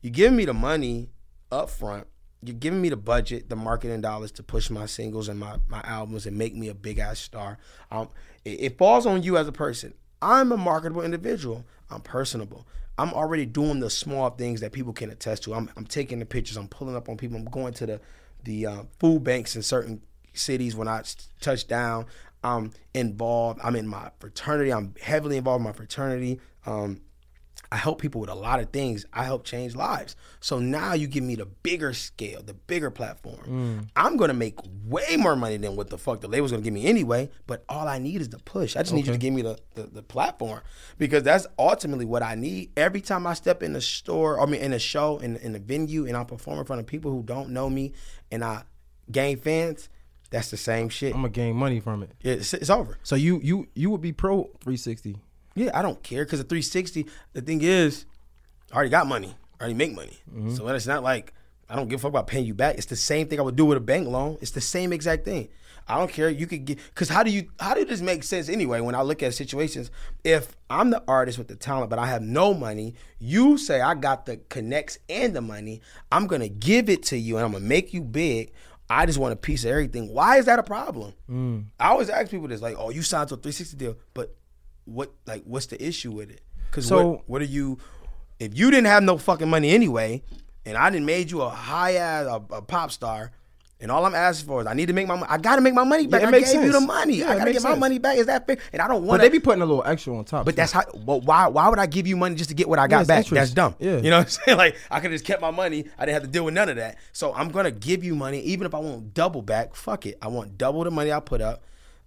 [SPEAKER 2] You're giving me the money up front. You're giving me the budget, the marketing dollars to push my singles and my, my albums and make me a big ass star. Um, it, it falls on you as a person. I'm a marketable individual. I'm personable. I'm already doing the small things that people can attest to. I'm, I'm taking the pictures. I'm pulling up on people. I'm going to the the uh, food banks in certain cities when I touch down. I'm involved. I'm in my fraternity. I'm heavily involved in my fraternity. Um, I help people with a lot of things. I help change lives. So now you give me the bigger scale, the bigger platform. I'm gonna make way more money than what the fuck the label's gonna give me anyway. But all I need is the push. I just need you to give me the, the, the platform because that's ultimately what I need. Every time I step in the store, I mean in a show, in in a venue, and I perform in front of people who don't know me, and I gain fans. That's the same shit.
[SPEAKER 1] I'm gonna gain money from it.
[SPEAKER 2] It's, it's over.
[SPEAKER 1] So you you you would be pro 360.
[SPEAKER 2] Yeah, I don't care because the 360. The thing is, I already got money. I already make money.
[SPEAKER 1] Mm-hmm.
[SPEAKER 2] So it's not like I don't give a fuck about paying you back. It's the same thing I would do with a bank loan. It's the same exact thing. I don't care. You could get because how do you how do this make sense anyway? When I look at situations, if I'm the artist with the talent but I have no money, you say I got the connects and the money. I'm gonna give it to you and I'm gonna make you big. I just want a piece of everything. Why is that a problem?
[SPEAKER 1] Mm.
[SPEAKER 2] I always ask people this, like, "Oh, you signed to a 360 deal, but what, like, what's the issue with it? Because
[SPEAKER 1] So-
[SPEAKER 2] what, what are you? If you didn't have no fucking money anyway, and I didn't made you a high ass a, a pop star, and all I'm asking for is I need to make my, mo- I got to make my money back.
[SPEAKER 1] it
[SPEAKER 2] I
[SPEAKER 1] makes
[SPEAKER 2] gave you the money.
[SPEAKER 1] Yeah,
[SPEAKER 2] I got to
[SPEAKER 1] makes
[SPEAKER 2] get my
[SPEAKER 1] sense.
[SPEAKER 2] money back. Is that fair? And I don't want.
[SPEAKER 1] But they be putting a little extra on top.
[SPEAKER 2] But
[SPEAKER 1] too.
[SPEAKER 2] that's how. But why? Why would I give you money just to get what I got
[SPEAKER 1] it's
[SPEAKER 2] back?
[SPEAKER 1] interest.
[SPEAKER 2] That's dumb.
[SPEAKER 1] Yeah.
[SPEAKER 2] You know what I'm saying? Like I could just kept my money. I didn't have to deal with none of that. So I'm gonna give you money, even if I want double back. Fuck it. I want double the money I put up.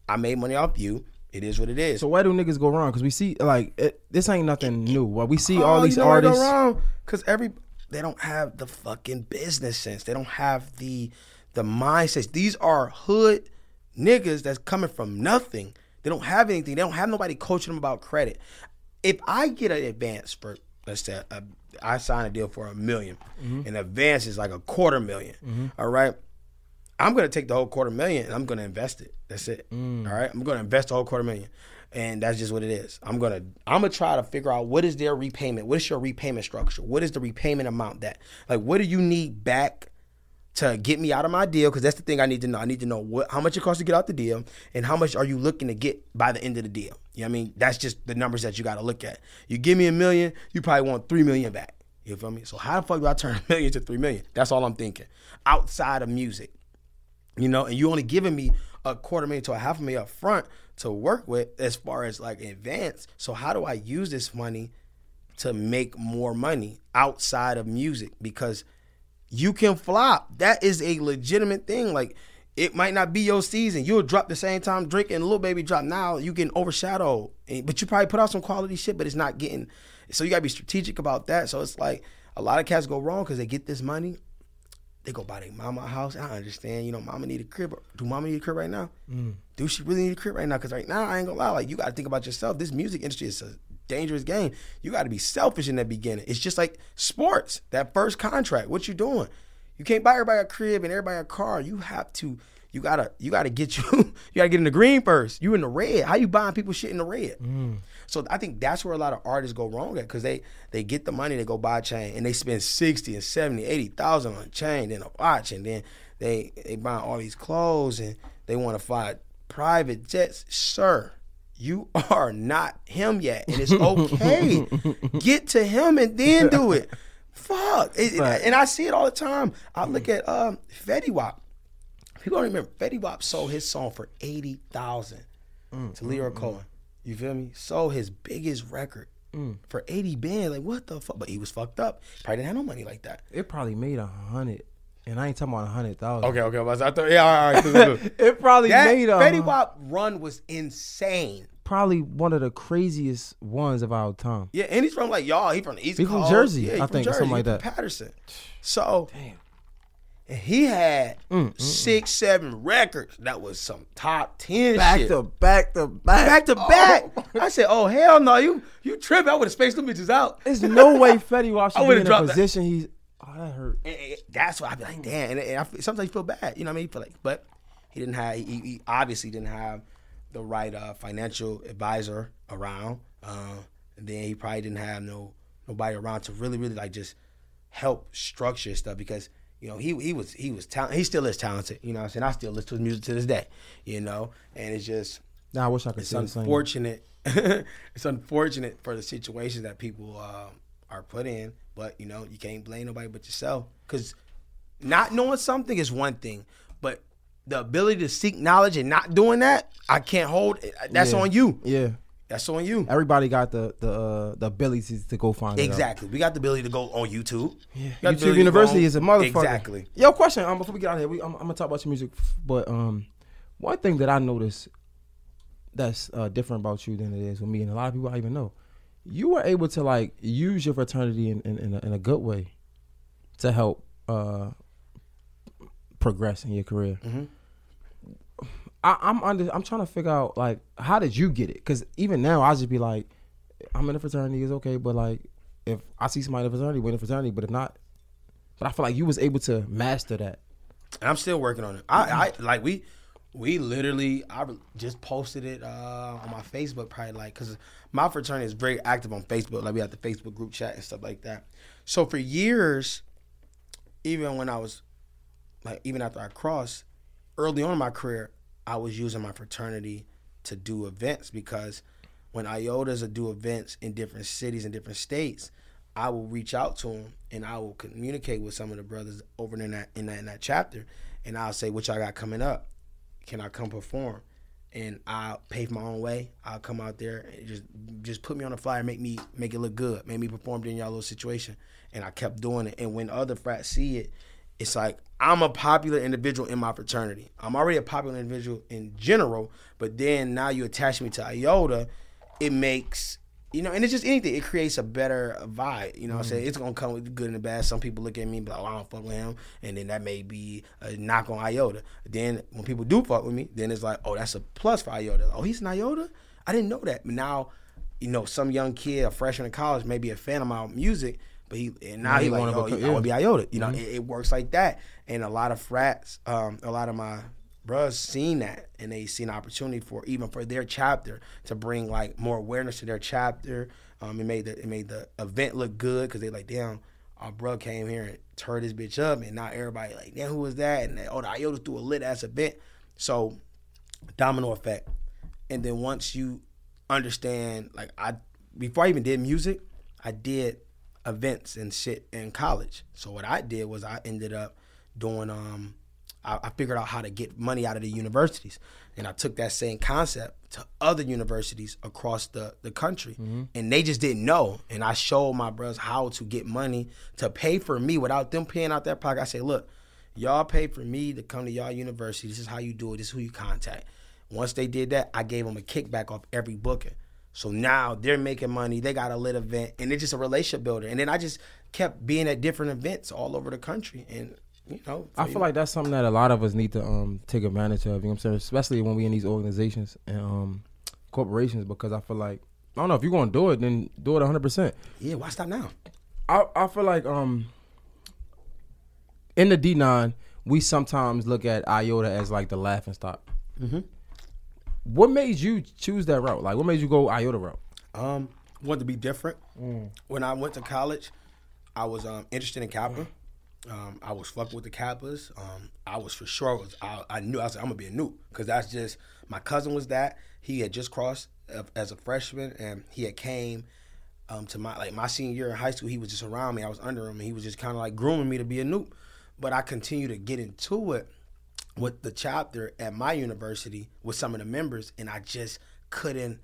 [SPEAKER 2] I made money off you. It is what it is.
[SPEAKER 1] So why do niggas go wrong? Because we see like it, this ain't nothing new. Well, we see
[SPEAKER 2] Oh,
[SPEAKER 1] all these
[SPEAKER 2] you know I go
[SPEAKER 1] artists.
[SPEAKER 2] wrong because every they don't have the fucking business sense. They don't have the the mindsets. These are hood niggas that's coming from nothing. They don't have anything. They don't have nobody coaching them about credit. If I get an advance for let's say a, I sign a deal for a 1000000 mm-hmm. and advance is like a quarter 1000000 mm-hmm. all right. I'm gonna take the whole quarter million and I'm gonna invest it. That's it. Mm. All right. I'm gonna invest the whole quarter million. And that's just what it is. I'm gonna I'm gonna try to figure out what is their repayment. What is your repayment structure? What is the repayment amount that like what do you need back to get me out of my deal? Because that's the thing I need to know. I need to know what how much it costs to get out the deal and how much are you looking to get by the end of the deal. You know what I mean? That's just the numbers that you gotta look at. You give me a million, you probably want three million back. You feel me? So how the fuck do I turn a million to three million? That's all I'm thinking. Outside of music you know, and you only giving me a quarter million to a half a million up front to work with as far as like advance. So how do I use this money to make more money outside of music? Because you can flop. That is a legitimate thing. Like it might not be your season. You'll drop the same time Drake and Lil Baby drop. Now you getting overshadowed. But you probably put out some quality shit, but it's not getting. So you gotta be strategic about that. So it's like a lot of cats go wrong because they get this money they go buy their mama house. I understand, you know, mama need a crib. Do mama need a crib right now? Mm. Do she really need a crib right now? Because right now, I ain't gonna lie, like you got to think about yourself. This music industry is a dangerous game. You got to be selfish in the beginning. It's just like sports. That first contract, what you doing? You can't buy everybody a crib and everybody a car. You have to. you gotta you gotta get you you gotta get in the green first. You in the red. How you buying people shit in the red?
[SPEAKER 1] Mm.
[SPEAKER 2] So I think that's where a lot of artists go wrong at because they they get the money, they go buy a chain, and they spend 60 and 70, 80,000 on a chain, then a watch, and then they they buy all these clothes and they want to fly private jets. Sir, you are not him yet, and it's okay. get to him and then do it. Fuck. It-
[SPEAKER 1] Right.
[SPEAKER 2] and I see it all the time. I look at um, Fetty Wap. People don't remember Fetty Wap sold his song for eighty thousand mm, to mm, Lyor mm. Cohen. You feel me? Sold his biggest record for eighty bands. Like what the fuck? But he was fucked up. Probably didn't have no money like that.
[SPEAKER 1] It probably made a hundred, and I ain't talking about a hundred thousand.
[SPEAKER 2] Okay, okay. I thought, yeah, all right. Cool, cool, cool.
[SPEAKER 1] It probably
[SPEAKER 2] that
[SPEAKER 1] made a
[SPEAKER 2] Fetty Wap run was insane.
[SPEAKER 1] probably one of the craziest ones of our time.
[SPEAKER 2] Yeah, and he's from like y'all. He from the East
[SPEAKER 1] He from Jersey,
[SPEAKER 2] Yeah, he
[SPEAKER 1] I
[SPEAKER 2] from
[SPEAKER 1] think, or
[SPEAKER 2] Jersey.
[SPEAKER 1] something
[SPEAKER 2] He
[SPEAKER 1] like
[SPEAKER 2] from
[SPEAKER 1] that.
[SPEAKER 2] Paterson. So
[SPEAKER 1] Damn.
[SPEAKER 2] and he had
[SPEAKER 1] mm, mm, mm,
[SPEAKER 2] six, seven records. That was some top ten
[SPEAKER 1] Back
[SPEAKER 2] shit.
[SPEAKER 1] to back to back.
[SPEAKER 2] back to oh. back. I said, "Oh hell no, you you tripping? I would have spaced them bitches out."
[SPEAKER 1] There's no way Fetty Wap should be in a
[SPEAKER 2] dropped that.
[SPEAKER 1] position he's. Oh, that hurt.
[SPEAKER 2] And- and that's why I'd be like, damn. And, and I sometimes you feel bad, you know what I mean? You feel like, but he didn't have. He, he obviously didn't have the right uh, financial advisor around. Uh, and then he probably didn't have no nobody around to really, really like just help structure stuff because. You know, he he was he was talented. He still is talented. You know, what I'm saying I still listen to his music to this day. You know, and it's just
[SPEAKER 1] Nah, I wish I could
[SPEAKER 2] it's unfortunate. it's unfortunate for the situations that people uh, are put in, but you know you can't blame nobody but yourself. Because not knowing something is one thing, but the ability to seek knowledge and not doing that, I can't hold. That's
[SPEAKER 1] Yeah.
[SPEAKER 2] on you.
[SPEAKER 1] Yeah.
[SPEAKER 2] That's on you.
[SPEAKER 1] Everybody got the the uh, the ability to go find it.
[SPEAKER 2] Exactly. We got the ability to go on YouTube.
[SPEAKER 1] Yeah.
[SPEAKER 2] We got the ability to
[SPEAKER 1] YouTube University is a motherfucker.
[SPEAKER 2] Exactly.
[SPEAKER 1] Yo, question. Um, before we get out of here, we, I'm, I'm gonna talk about your music, but um, one thing that I noticed that's uh, different about you than it is with me, and a lot of people I even know, you were able to like use your fraternity in in, in, a, in a good way to help uh progress in your career.
[SPEAKER 2] Mhm.
[SPEAKER 1] I, I'm under. I'm trying to figure out like how did you get it? Because even now, I just be like, I'm in a fraternity, is okay, but like if I see somebody in a fraternity, we're in a fraternity, but if not, but I feel like you was able to master that.
[SPEAKER 2] And I'm still working on it. I, I like we we literally I just posted it uh, on my Facebook probably like because my fraternity is very active on Facebook. Like we have the Facebook group chat and stuff like that. So for years, even when I was like even after I crossed, early on in my career, I was using my fraternity to do events because when IOTAs would do events in different cities and different states, I will reach out to them and I will communicate with some of the brothers over in that in that, in that chapter, and I'll say what y'all got coming up. Can I come perform? And I'll pave my own way. I'll come out there and just just put me on the flyer, make me make it look good, make me perform in y'all little situation. And I kept doing it. And when other frats see it, it's like I'm a popular individual in my fraternity. I'm already a popular individual in general, but then now you attach me to IOTA, it makes you know, and it's just anything. It creates a better vibe. You know what I'm saying? It's gonna come with the good and the bad. Some people look at me and be like, oh, I don't fuck with him, and then that may be a knock on IOTA. Then when people do fuck with me, then it's like, oh, that's a plus for IOTA. Oh, he's an IOTA? I didn't know that. But now, you know, some young kid, a freshman in college, may be a fan of my music, but he and now
[SPEAKER 1] Now
[SPEAKER 2] he
[SPEAKER 1] he
[SPEAKER 2] like, oh,
[SPEAKER 1] become-
[SPEAKER 2] I want to be
[SPEAKER 1] yeah.
[SPEAKER 2] IOTA. You know, it, it works like that. And a lot of frats, um, a lot of my bros seen that and they seen an opportunity for even for their chapter to bring like more awareness to their chapter. Um, it made the it made the event look good because they like, damn, our bro came here and turned this bitch up, and now everybody like, damn, who was that? And they, oh, the IOTA threw a lit ass event. So domino effect. And then once you understand, like I before I even did music, I did events and shit in college. So what I did was I ended up doing um I, I figured out how to get money out of the universities. And I took that same concept to other universities across the, the country. Mm-hmm. And they just didn't know. And I showed my brothers how to get money to pay for me without them paying out their pocket. I said, look, y'all pay for me to come to y'all university. This is how you do it. This is who you contact. Once they did that, I gave them a kickback off every booking. So now they're making money. They got a lit event, and it's just a relationship builder. And then I just kept being at different events all over the country, and you know,
[SPEAKER 1] I feel like that's something that a lot of us need to um take advantage of. You know what I'm saying? Especially when we in these organizations and um corporations, because I feel like I don't know if you're gonna do it, then do it 100. percent
[SPEAKER 2] yeah, why stop now?
[SPEAKER 1] I I feel like um in the D9 we sometimes look at IOTA as like the laughing stock. What made you choose that route? Like, what made you go IOTA route?
[SPEAKER 2] Um, wanted to be different. When I went to college, I was um, interested in Kappa. Um, I was fucking with the Kappas. Um, I was for sure. Was, I, I knew I was like, I'm gonna be a Nupe because that's just my cousin was that. He had just crossed as a freshman, and he had came um, to my like my senior year in high school. He was just around me. I was under him, and he was just kind of like grooming me to be a Nupe. But I continued to get into it with the chapter at my university with some of the members, and I just couldn't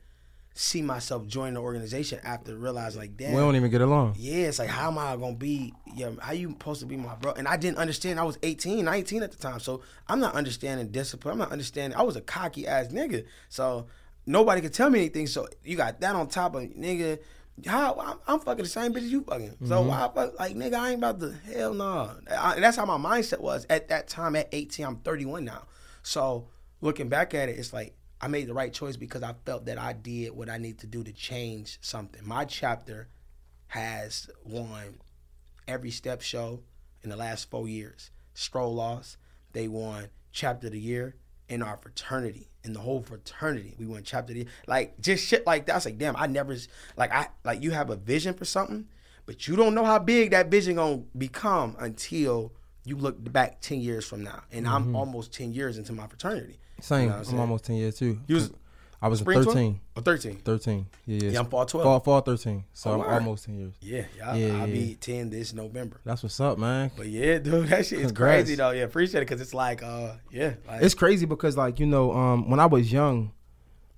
[SPEAKER 2] see myself joining the organization after realizing like, damn,
[SPEAKER 1] We don't even get along.
[SPEAKER 2] yeah, it's like how am I gonna be? Yeah, how you supposed to be my bro? And I didn't understand. I was 18, 19 at the time, so I'm not understanding discipline. I'm not understanding. I was a cocky ass nigga, so nobody could tell me anything. So you got that on top of nigga. How I'm, I'm fucking the same bitch as you fucking. So mm-hmm. why fuck like nigga? I ain't about to hell no. I- that's how my mindset was at that time. At 18, I'm 31 now. So looking back at it, it's like I made the right choice because I felt that I did what I need to do to change something. My chapter has won every step show in the last four years. Stroll loss, they won chapter of the year in our fraternity, in the whole fraternity. We won chapter of the year. Like just shit like that. I was like, damn, I never like I like you have a vision for something, but you don't know how big that vision gonna become until you look back ten years from now. And I'm mm-hmm. almost ten years into my fraternity.
[SPEAKER 1] Same.
[SPEAKER 2] You know I'm
[SPEAKER 1] I'm almost 10 years too.
[SPEAKER 2] You was
[SPEAKER 1] I was
[SPEAKER 2] spring
[SPEAKER 1] 13.
[SPEAKER 2] Or 13.
[SPEAKER 1] 13. Yeah, yeah.
[SPEAKER 2] I'm fall 12.
[SPEAKER 1] Fall, fall 13. So
[SPEAKER 2] Oh,
[SPEAKER 1] I'm almost 10 years.
[SPEAKER 2] Yeah, yeah,
[SPEAKER 1] Yeah,
[SPEAKER 2] I'll
[SPEAKER 1] yeah.
[SPEAKER 2] be 10 this November.
[SPEAKER 1] That's what's up, man.
[SPEAKER 2] But yeah, dude, that shit is
[SPEAKER 1] Congrats.
[SPEAKER 2] crazy though. Yeah, appreciate it because it's like, uh, yeah, like,
[SPEAKER 1] It's crazy because like you know, um, when I was young,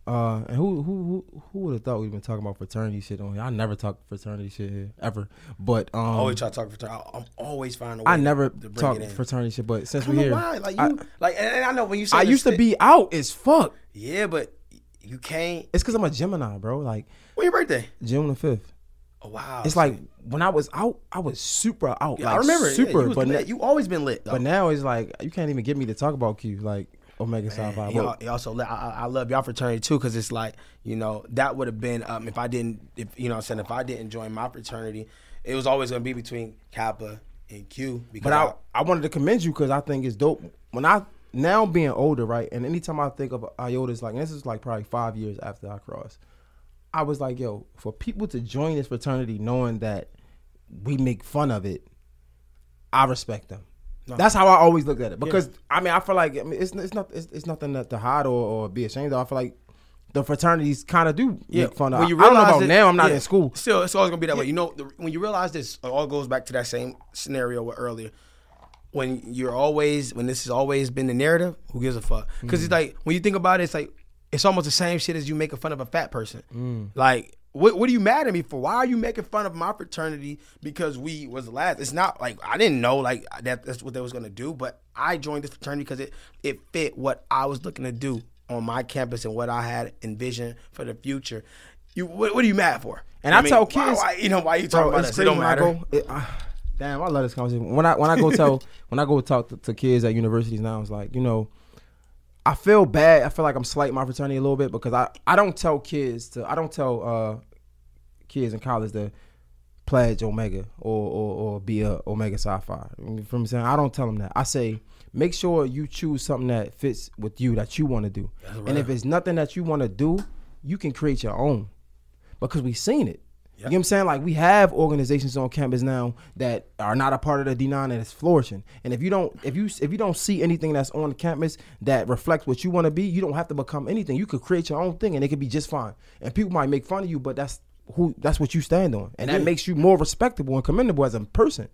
[SPEAKER 1] uh, and who who who who would have thought we'd been talking about fraternity shit on here? I never talk fraternity shit here ever. But um,
[SPEAKER 2] I always try to talk fraternity. I- I'm always finding a way.
[SPEAKER 1] I never talk fraternity shit. But since we're here,
[SPEAKER 2] why. Like
[SPEAKER 1] I-
[SPEAKER 2] you, like, and, I know when you say
[SPEAKER 1] I used to be out as fuck.
[SPEAKER 2] Yeah, but you can't.
[SPEAKER 1] It's because I'm a Gemini, bro. Like
[SPEAKER 2] When your birthday?
[SPEAKER 1] June the fifth.
[SPEAKER 2] Oh wow.
[SPEAKER 1] It's like when I was out, I was super out.
[SPEAKER 2] yeah,
[SPEAKER 1] like,
[SPEAKER 2] I remember.
[SPEAKER 1] super.
[SPEAKER 2] yeah, you,
[SPEAKER 1] but
[SPEAKER 2] lit. you always been lit. Though.
[SPEAKER 1] but now it's like you can't even get me to talk about Q like Omega Psi Phi.
[SPEAKER 2] He,
[SPEAKER 1] But-
[SPEAKER 2] al- he also, li- I, I I love y'all fraternity too, because it's like you know that would have been um, if I didn't, if you know, what I'm saying if I didn't join my fraternity, it was always gonna be between Kappa and Q. Because
[SPEAKER 1] But I, I wanted to commend you because I think it's dope. When I now being older, right, and anytime I think of IOTAs, like and this is like probably five years after I crossed, I was like, yo, for people to join this fraternity knowing that we make fun of it, I respect them. That's how I always looked at it because I mean I feel like I mean, it's it's not it's, it's nothing to, hide or, or be ashamed of. I feel like the fraternities kind of do make fun of. I, I don't know about
[SPEAKER 2] that-
[SPEAKER 1] now. I'm not
[SPEAKER 2] yeah,
[SPEAKER 1] in school.
[SPEAKER 2] Still, it's always gonna be that way. You know, the, when you realize this, it all goes back to that same scenario with earlier. When you're always, when this has always been the narrative, who gives a fuck? Because
[SPEAKER 1] Mm.
[SPEAKER 2] it's like when you think about it, it's like it's almost the same shit as you making fun of a fat person.
[SPEAKER 1] Mm.
[SPEAKER 2] Like, what what are you mad at me for? Why are you making fun of my fraternity because we was the last? It's not like I didn't know like that. That's what they was gonna do, but I joined this fraternity because it it fit what I was looking to do on my campus and what I had envisioned for the future. You what, what are you mad for?
[SPEAKER 1] And I tell kids-
[SPEAKER 2] why, you know, why you talking
[SPEAKER 1] Bro,
[SPEAKER 2] about
[SPEAKER 1] it's
[SPEAKER 2] this? It don't
[SPEAKER 1] when I
[SPEAKER 2] matter.
[SPEAKER 1] go- it- I- damn, I love this conversation. When I when I go tell when I go talk to, to kids at universities now, it's like you know, I feel bad. I feel like I'm slighting my fraternity a little bit because I I don't tell kids to I don't tell uh kids in college to pledge Omega or or, or be a Omega Phi. You feel me saying? I don't tell them that. I say make sure you choose something that fits with you that you want to do. And if it's nothing that you want to do, you can create your own because we've seen it. You know what I'm saying? Like we have organizations on campus now that are not a part of the D9 and it's flourishing. And if you don't if you if you don't see anything that's on the campus that reflects what you want to be, you don't have to become anything. You could create your own thing and it could be just fine. And people might make fun of you, but that's who that's what you stand on. And that makes you more respectable and commendable as a person.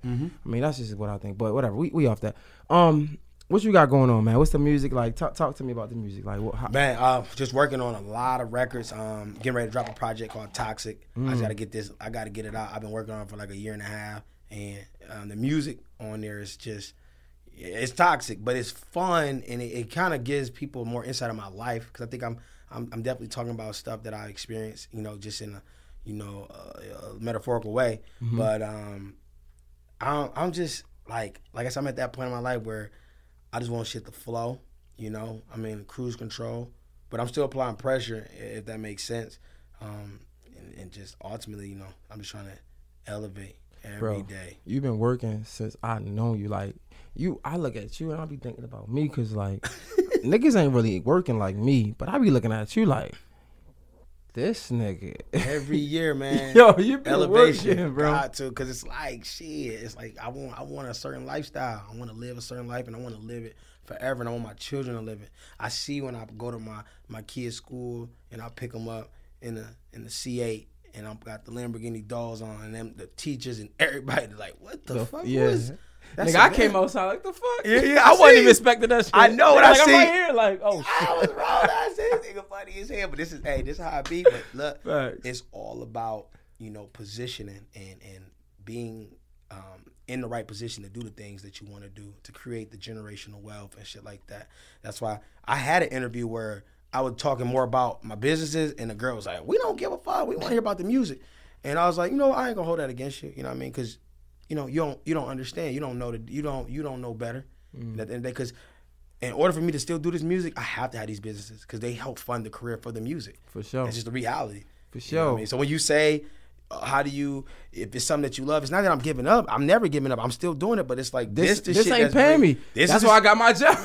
[SPEAKER 1] I mean, that's just what I think. But whatever. We we off that. Um what you got going on, man? What's the music like? Talk, talk to me about the music. Like, what, how,
[SPEAKER 2] Man, uh, just working on a lot of records. Um, getting ready to drop a project called Toxic. I
[SPEAKER 1] Mm.
[SPEAKER 2] just gotta get this. I gotta get it out. I've been working on it for like a year and a half, and um, the music on there is just it's toxic, but it's fun, and it, it kind of gives people more insight of my life because I think I'm, I'm I'm definitely talking about stuff that I experienced, you know, just in a you know a, a metaphorical way.
[SPEAKER 1] Mm-hmm.
[SPEAKER 2] But um, I'm I'm just like like I said, I'm at that point in my life where I just want shit to flow. You know, I mean, cruise control, but I'm still applying pressure if that makes sense. Um, and, and just ultimately, you know, I'm just trying to elevate. every
[SPEAKER 1] Bro,
[SPEAKER 2] day.
[SPEAKER 1] You've been working since I know you. Like you, I look at you and I be thinking about me because like niggas ain't really working like me, but I be looking at you like this nigga.
[SPEAKER 2] Every year, man.
[SPEAKER 1] Yo, you been
[SPEAKER 2] elevation,
[SPEAKER 1] working, bro.
[SPEAKER 2] Got to, cause it's like shit. It's like I want, I want a certain lifestyle. I want to live a certain life, and I want to live it forever. And I want my children to live it. I see when I go to my my kids' school and I pick them up in the in the C8, and I've got the Lamborghini dolls on, and them the teachers and everybody like, what the,
[SPEAKER 1] The-
[SPEAKER 2] fuck
[SPEAKER 1] yeah.
[SPEAKER 2] was? That's
[SPEAKER 1] nigga, I came outside like the fuck.
[SPEAKER 2] Yeah, yeah,
[SPEAKER 1] I
[SPEAKER 2] I
[SPEAKER 1] wasn't even expecting that shit.
[SPEAKER 2] I know what I
[SPEAKER 1] like, I'm
[SPEAKER 2] see.
[SPEAKER 1] right here, like oh shit.
[SPEAKER 2] I was wrong. I said this nigga funny as hell, but this is hey, this is how I be. But look, it's all about you know positioning and and being um, in the right position to do the things that you want to do to create the generational wealth and shit like that. That's why I had an interview where I was talking more about my businesses, and the girl was like, "We don't give a fuck. We want to hear about the music." And I was like, "You know, I ain't gonna hold that against you. You know what I mean? Because you know, you don't you don't understand. You don't know that you don't you don't know better. Because in order for me to still do this music, I have to have these businesses because they help fund the career for the music.
[SPEAKER 1] For sure.
[SPEAKER 2] It's just the reality.
[SPEAKER 1] For
[SPEAKER 2] You know I
[SPEAKER 1] sure.
[SPEAKER 2] mean? So when you say, uh, how do you, if it's something that you love, it's not that I'm giving up. I'm never giving up. I'm still doing it, but it's like
[SPEAKER 1] This,
[SPEAKER 2] this,
[SPEAKER 1] this ain't paying me.
[SPEAKER 2] This
[SPEAKER 1] That's
[SPEAKER 2] is
[SPEAKER 1] why I got my job.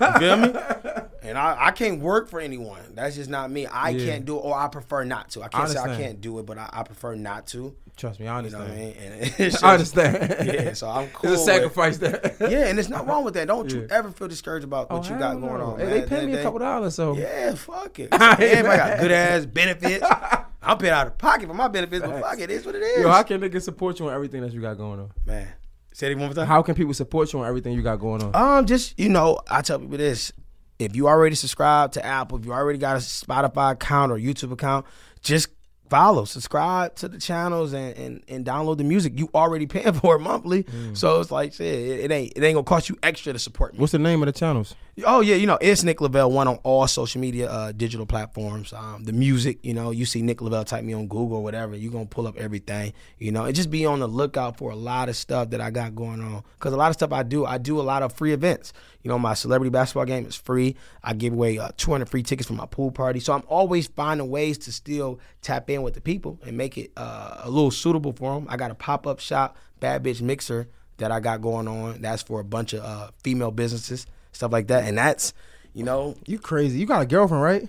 [SPEAKER 2] you feel me? And I, I can't work for anyone. That's just not me. I
[SPEAKER 1] Yeah.
[SPEAKER 2] can't do it, or I prefer not to. I can't say I can't do it, but I, I prefer not to.
[SPEAKER 1] Trust me, I
[SPEAKER 2] You know I
[SPEAKER 1] understand.
[SPEAKER 2] mean? Just-
[SPEAKER 1] I understand.
[SPEAKER 2] Yeah, so I'm cool.
[SPEAKER 1] It's a sacrifice that.
[SPEAKER 2] Yeah, and there's not wrong with that. Don't you ever feel discouraged about what
[SPEAKER 1] Oh,
[SPEAKER 2] you got going on.
[SPEAKER 1] Hey,
[SPEAKER 2] man.
[SPEAKER 1] they pay me a couple dollars, so
[SPEAKER 2] Yeah, fuck it. Everybody got good ass benefits. I'm paying out of pocket for my benefits, but fuck it, it is what it is.
[SPEAKER 1] Yo, how can niggas support you on everything that you got going on?
[SPEAKER 2] Man, say it one more time.
[SPEAKER 1] How can people support you on everything you got going on?
[SPEAKER 2] Um, just you know, I tell people this: if you already subscribe to Apple, if you already got a Spotify account or YouTube account, just follow, subscribe to the channels, and and, and download the music. You already paying for it monthly, so it's like shit. It, it ain't it ain't gonna cost you extra to support me.
[SPEAKER 1] What's the name of the channels?
[SPEAKER 2] Oh yeah, you know it's Nick Lavelle one on all social media, uh, digital platforms. Um, the music, you know, you see Nick Lavelle, type me on Google or whatever, you gonna pull up everything, you know, and just be on the lookout for a lot of stuff that I got going on. Cause a lot of stuff I do, I do a lot of free events. You know, my celebrity basketball game is free. I give away uh, 200 free tickets for my pool party. So I'm always finding ways to still tap in with the people and make it uh, a little suitable for them. I got a pop up shop, Bad Bitch Mixer that I got going on. That's for a bunch of uh, female businesses, stuff like that. And that's, you know,
[SPEAKER 1] You crazy? You got a girlfriend, right?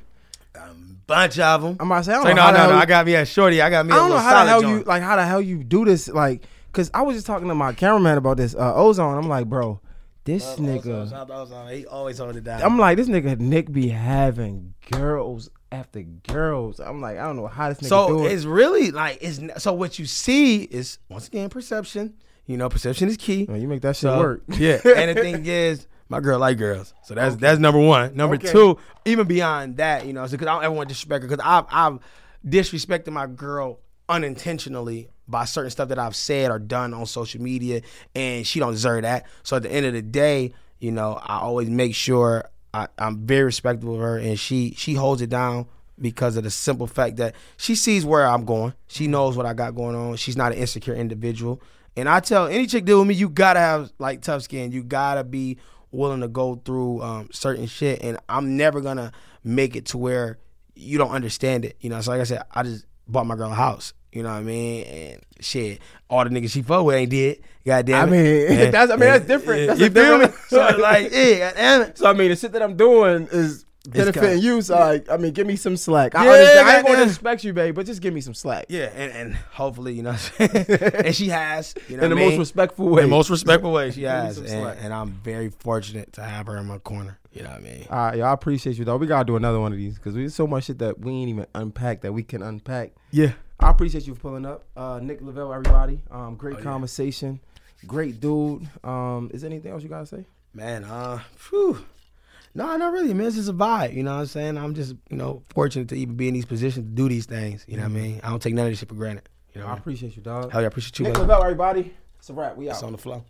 [SPEAKER 2] a bunch of them.
[SPEAKER 1] I'm about to say, I don't
[SPEAKER 2] Say,
[SPEAKER 1] know
[SPEAKER 2] no, no, no.
[SPEAKER 1] you-
[SPEAKER 2] I got me a shorty. I got me a
[SPEAKER 1] I don't know how the hell you like how the hell you do this. Like, cause I was just talking to my cameraman about this uh, ozone. I'm like, bro, this nigga.
[SPEAKER 2] Shout out to Ozone. He always hold it down.
[SPEAKER 1] I'm like, this nigga Nick be having girls after girls. I'm like, I don't know how this nigga
[SPEAKER 2] so
[SPEAKER 1] do it.
[SPEAKER 2] it's really like it's so what you see is once again perception. You know, perception is key.
[SPEAKER 1] You make that shit
[SPEAKER 2] So,
[SPEAKER 1] work.
[SPEAKER 2] Yeah. and the thing is, my girl like girls, so that's that's number one. Number
[SPEAKER 1] Okay.
[SPEAKER 2] two, even beyond that, you know, because I don't ever want to disrespect her because I've I've disrespected my girl unintentionally by certain stuff that I've said or done on social media, and she don't deserve that. So at the end of the day, you know, I always make sure I, I'm very respectful of her, and she she holds it down because of the simple fact that she sees where I'm going. She knows what I got going on. She's not an insecure individual. And I tell any chick deal with me, you gotta have like tough skin. You gotta be willing to go through um, certain shit. And I'm never gonna make it to where you don't understand it. You know, so like I said, I just bought my girl a house. You know what I mean? And shit, all the niggas she fuck with ain't did. Goddamn.
[SPEAKER 1] I
[SPEAKER 2] it.
[SPEAKER 1] mean,
[SPEAKER 2] And-
[SPEAKER 1] that's- I mean, that's different. That's
[SPEAKER 2] you feel me? So like, yeah, goddamn it.
[SPEAKER 1] So I mean, the shit that I'm doing is benefiting you. So like, I mean, give me some slack. I
[SPEAKER 2] Yeah,
[SPEAKER 1] understand. I ain't gonna disrespect you, babe, but just give me some slack.
[SPEAKER 2] Yeah, and, and hopefully, you know, what I'm saying? and she has, you know,
[SPEAKER 1] in the
[SPEAKER 2] I
[SPEAKER 1] most respectful way.
[SPEAKER 2] In the most respectful way she has, and, and I'm very fortunate to have her in my corner. You know what I mean?
[SPEAKER 1] All right, y'all. I appreciate you though. We gotta do another one of these because there's so much shit that we ain't even unpack that we can unpack.
[SPEAKER 2] Yeah.
[SPEAKER 1] I appreciate you for pulling up, uh, Nick Lavelle, everybody. Um, great
[SPEAKER 2] Oh, yeah.
[SPEAKER 1] conversation, great dude. Um, is there anything else you gotta say?
[SPEAKER 2] Man, uh, phew. No, not really, man. It's just a vibe. You know what I'm saying? I'm just, you know, fortunate to even be in these positions to do these things. You know what I mean? I don't take none of this shit for granted. You know
[SPEAKER 1] I appreciate you, dog.
[SPEAKER 2] Hell yeah, I appreciate you.
[SPEAKER 1] Nick. Lavelle, everybody. It's a wrap. We out.
[SPEAKER 2] It's on the flow.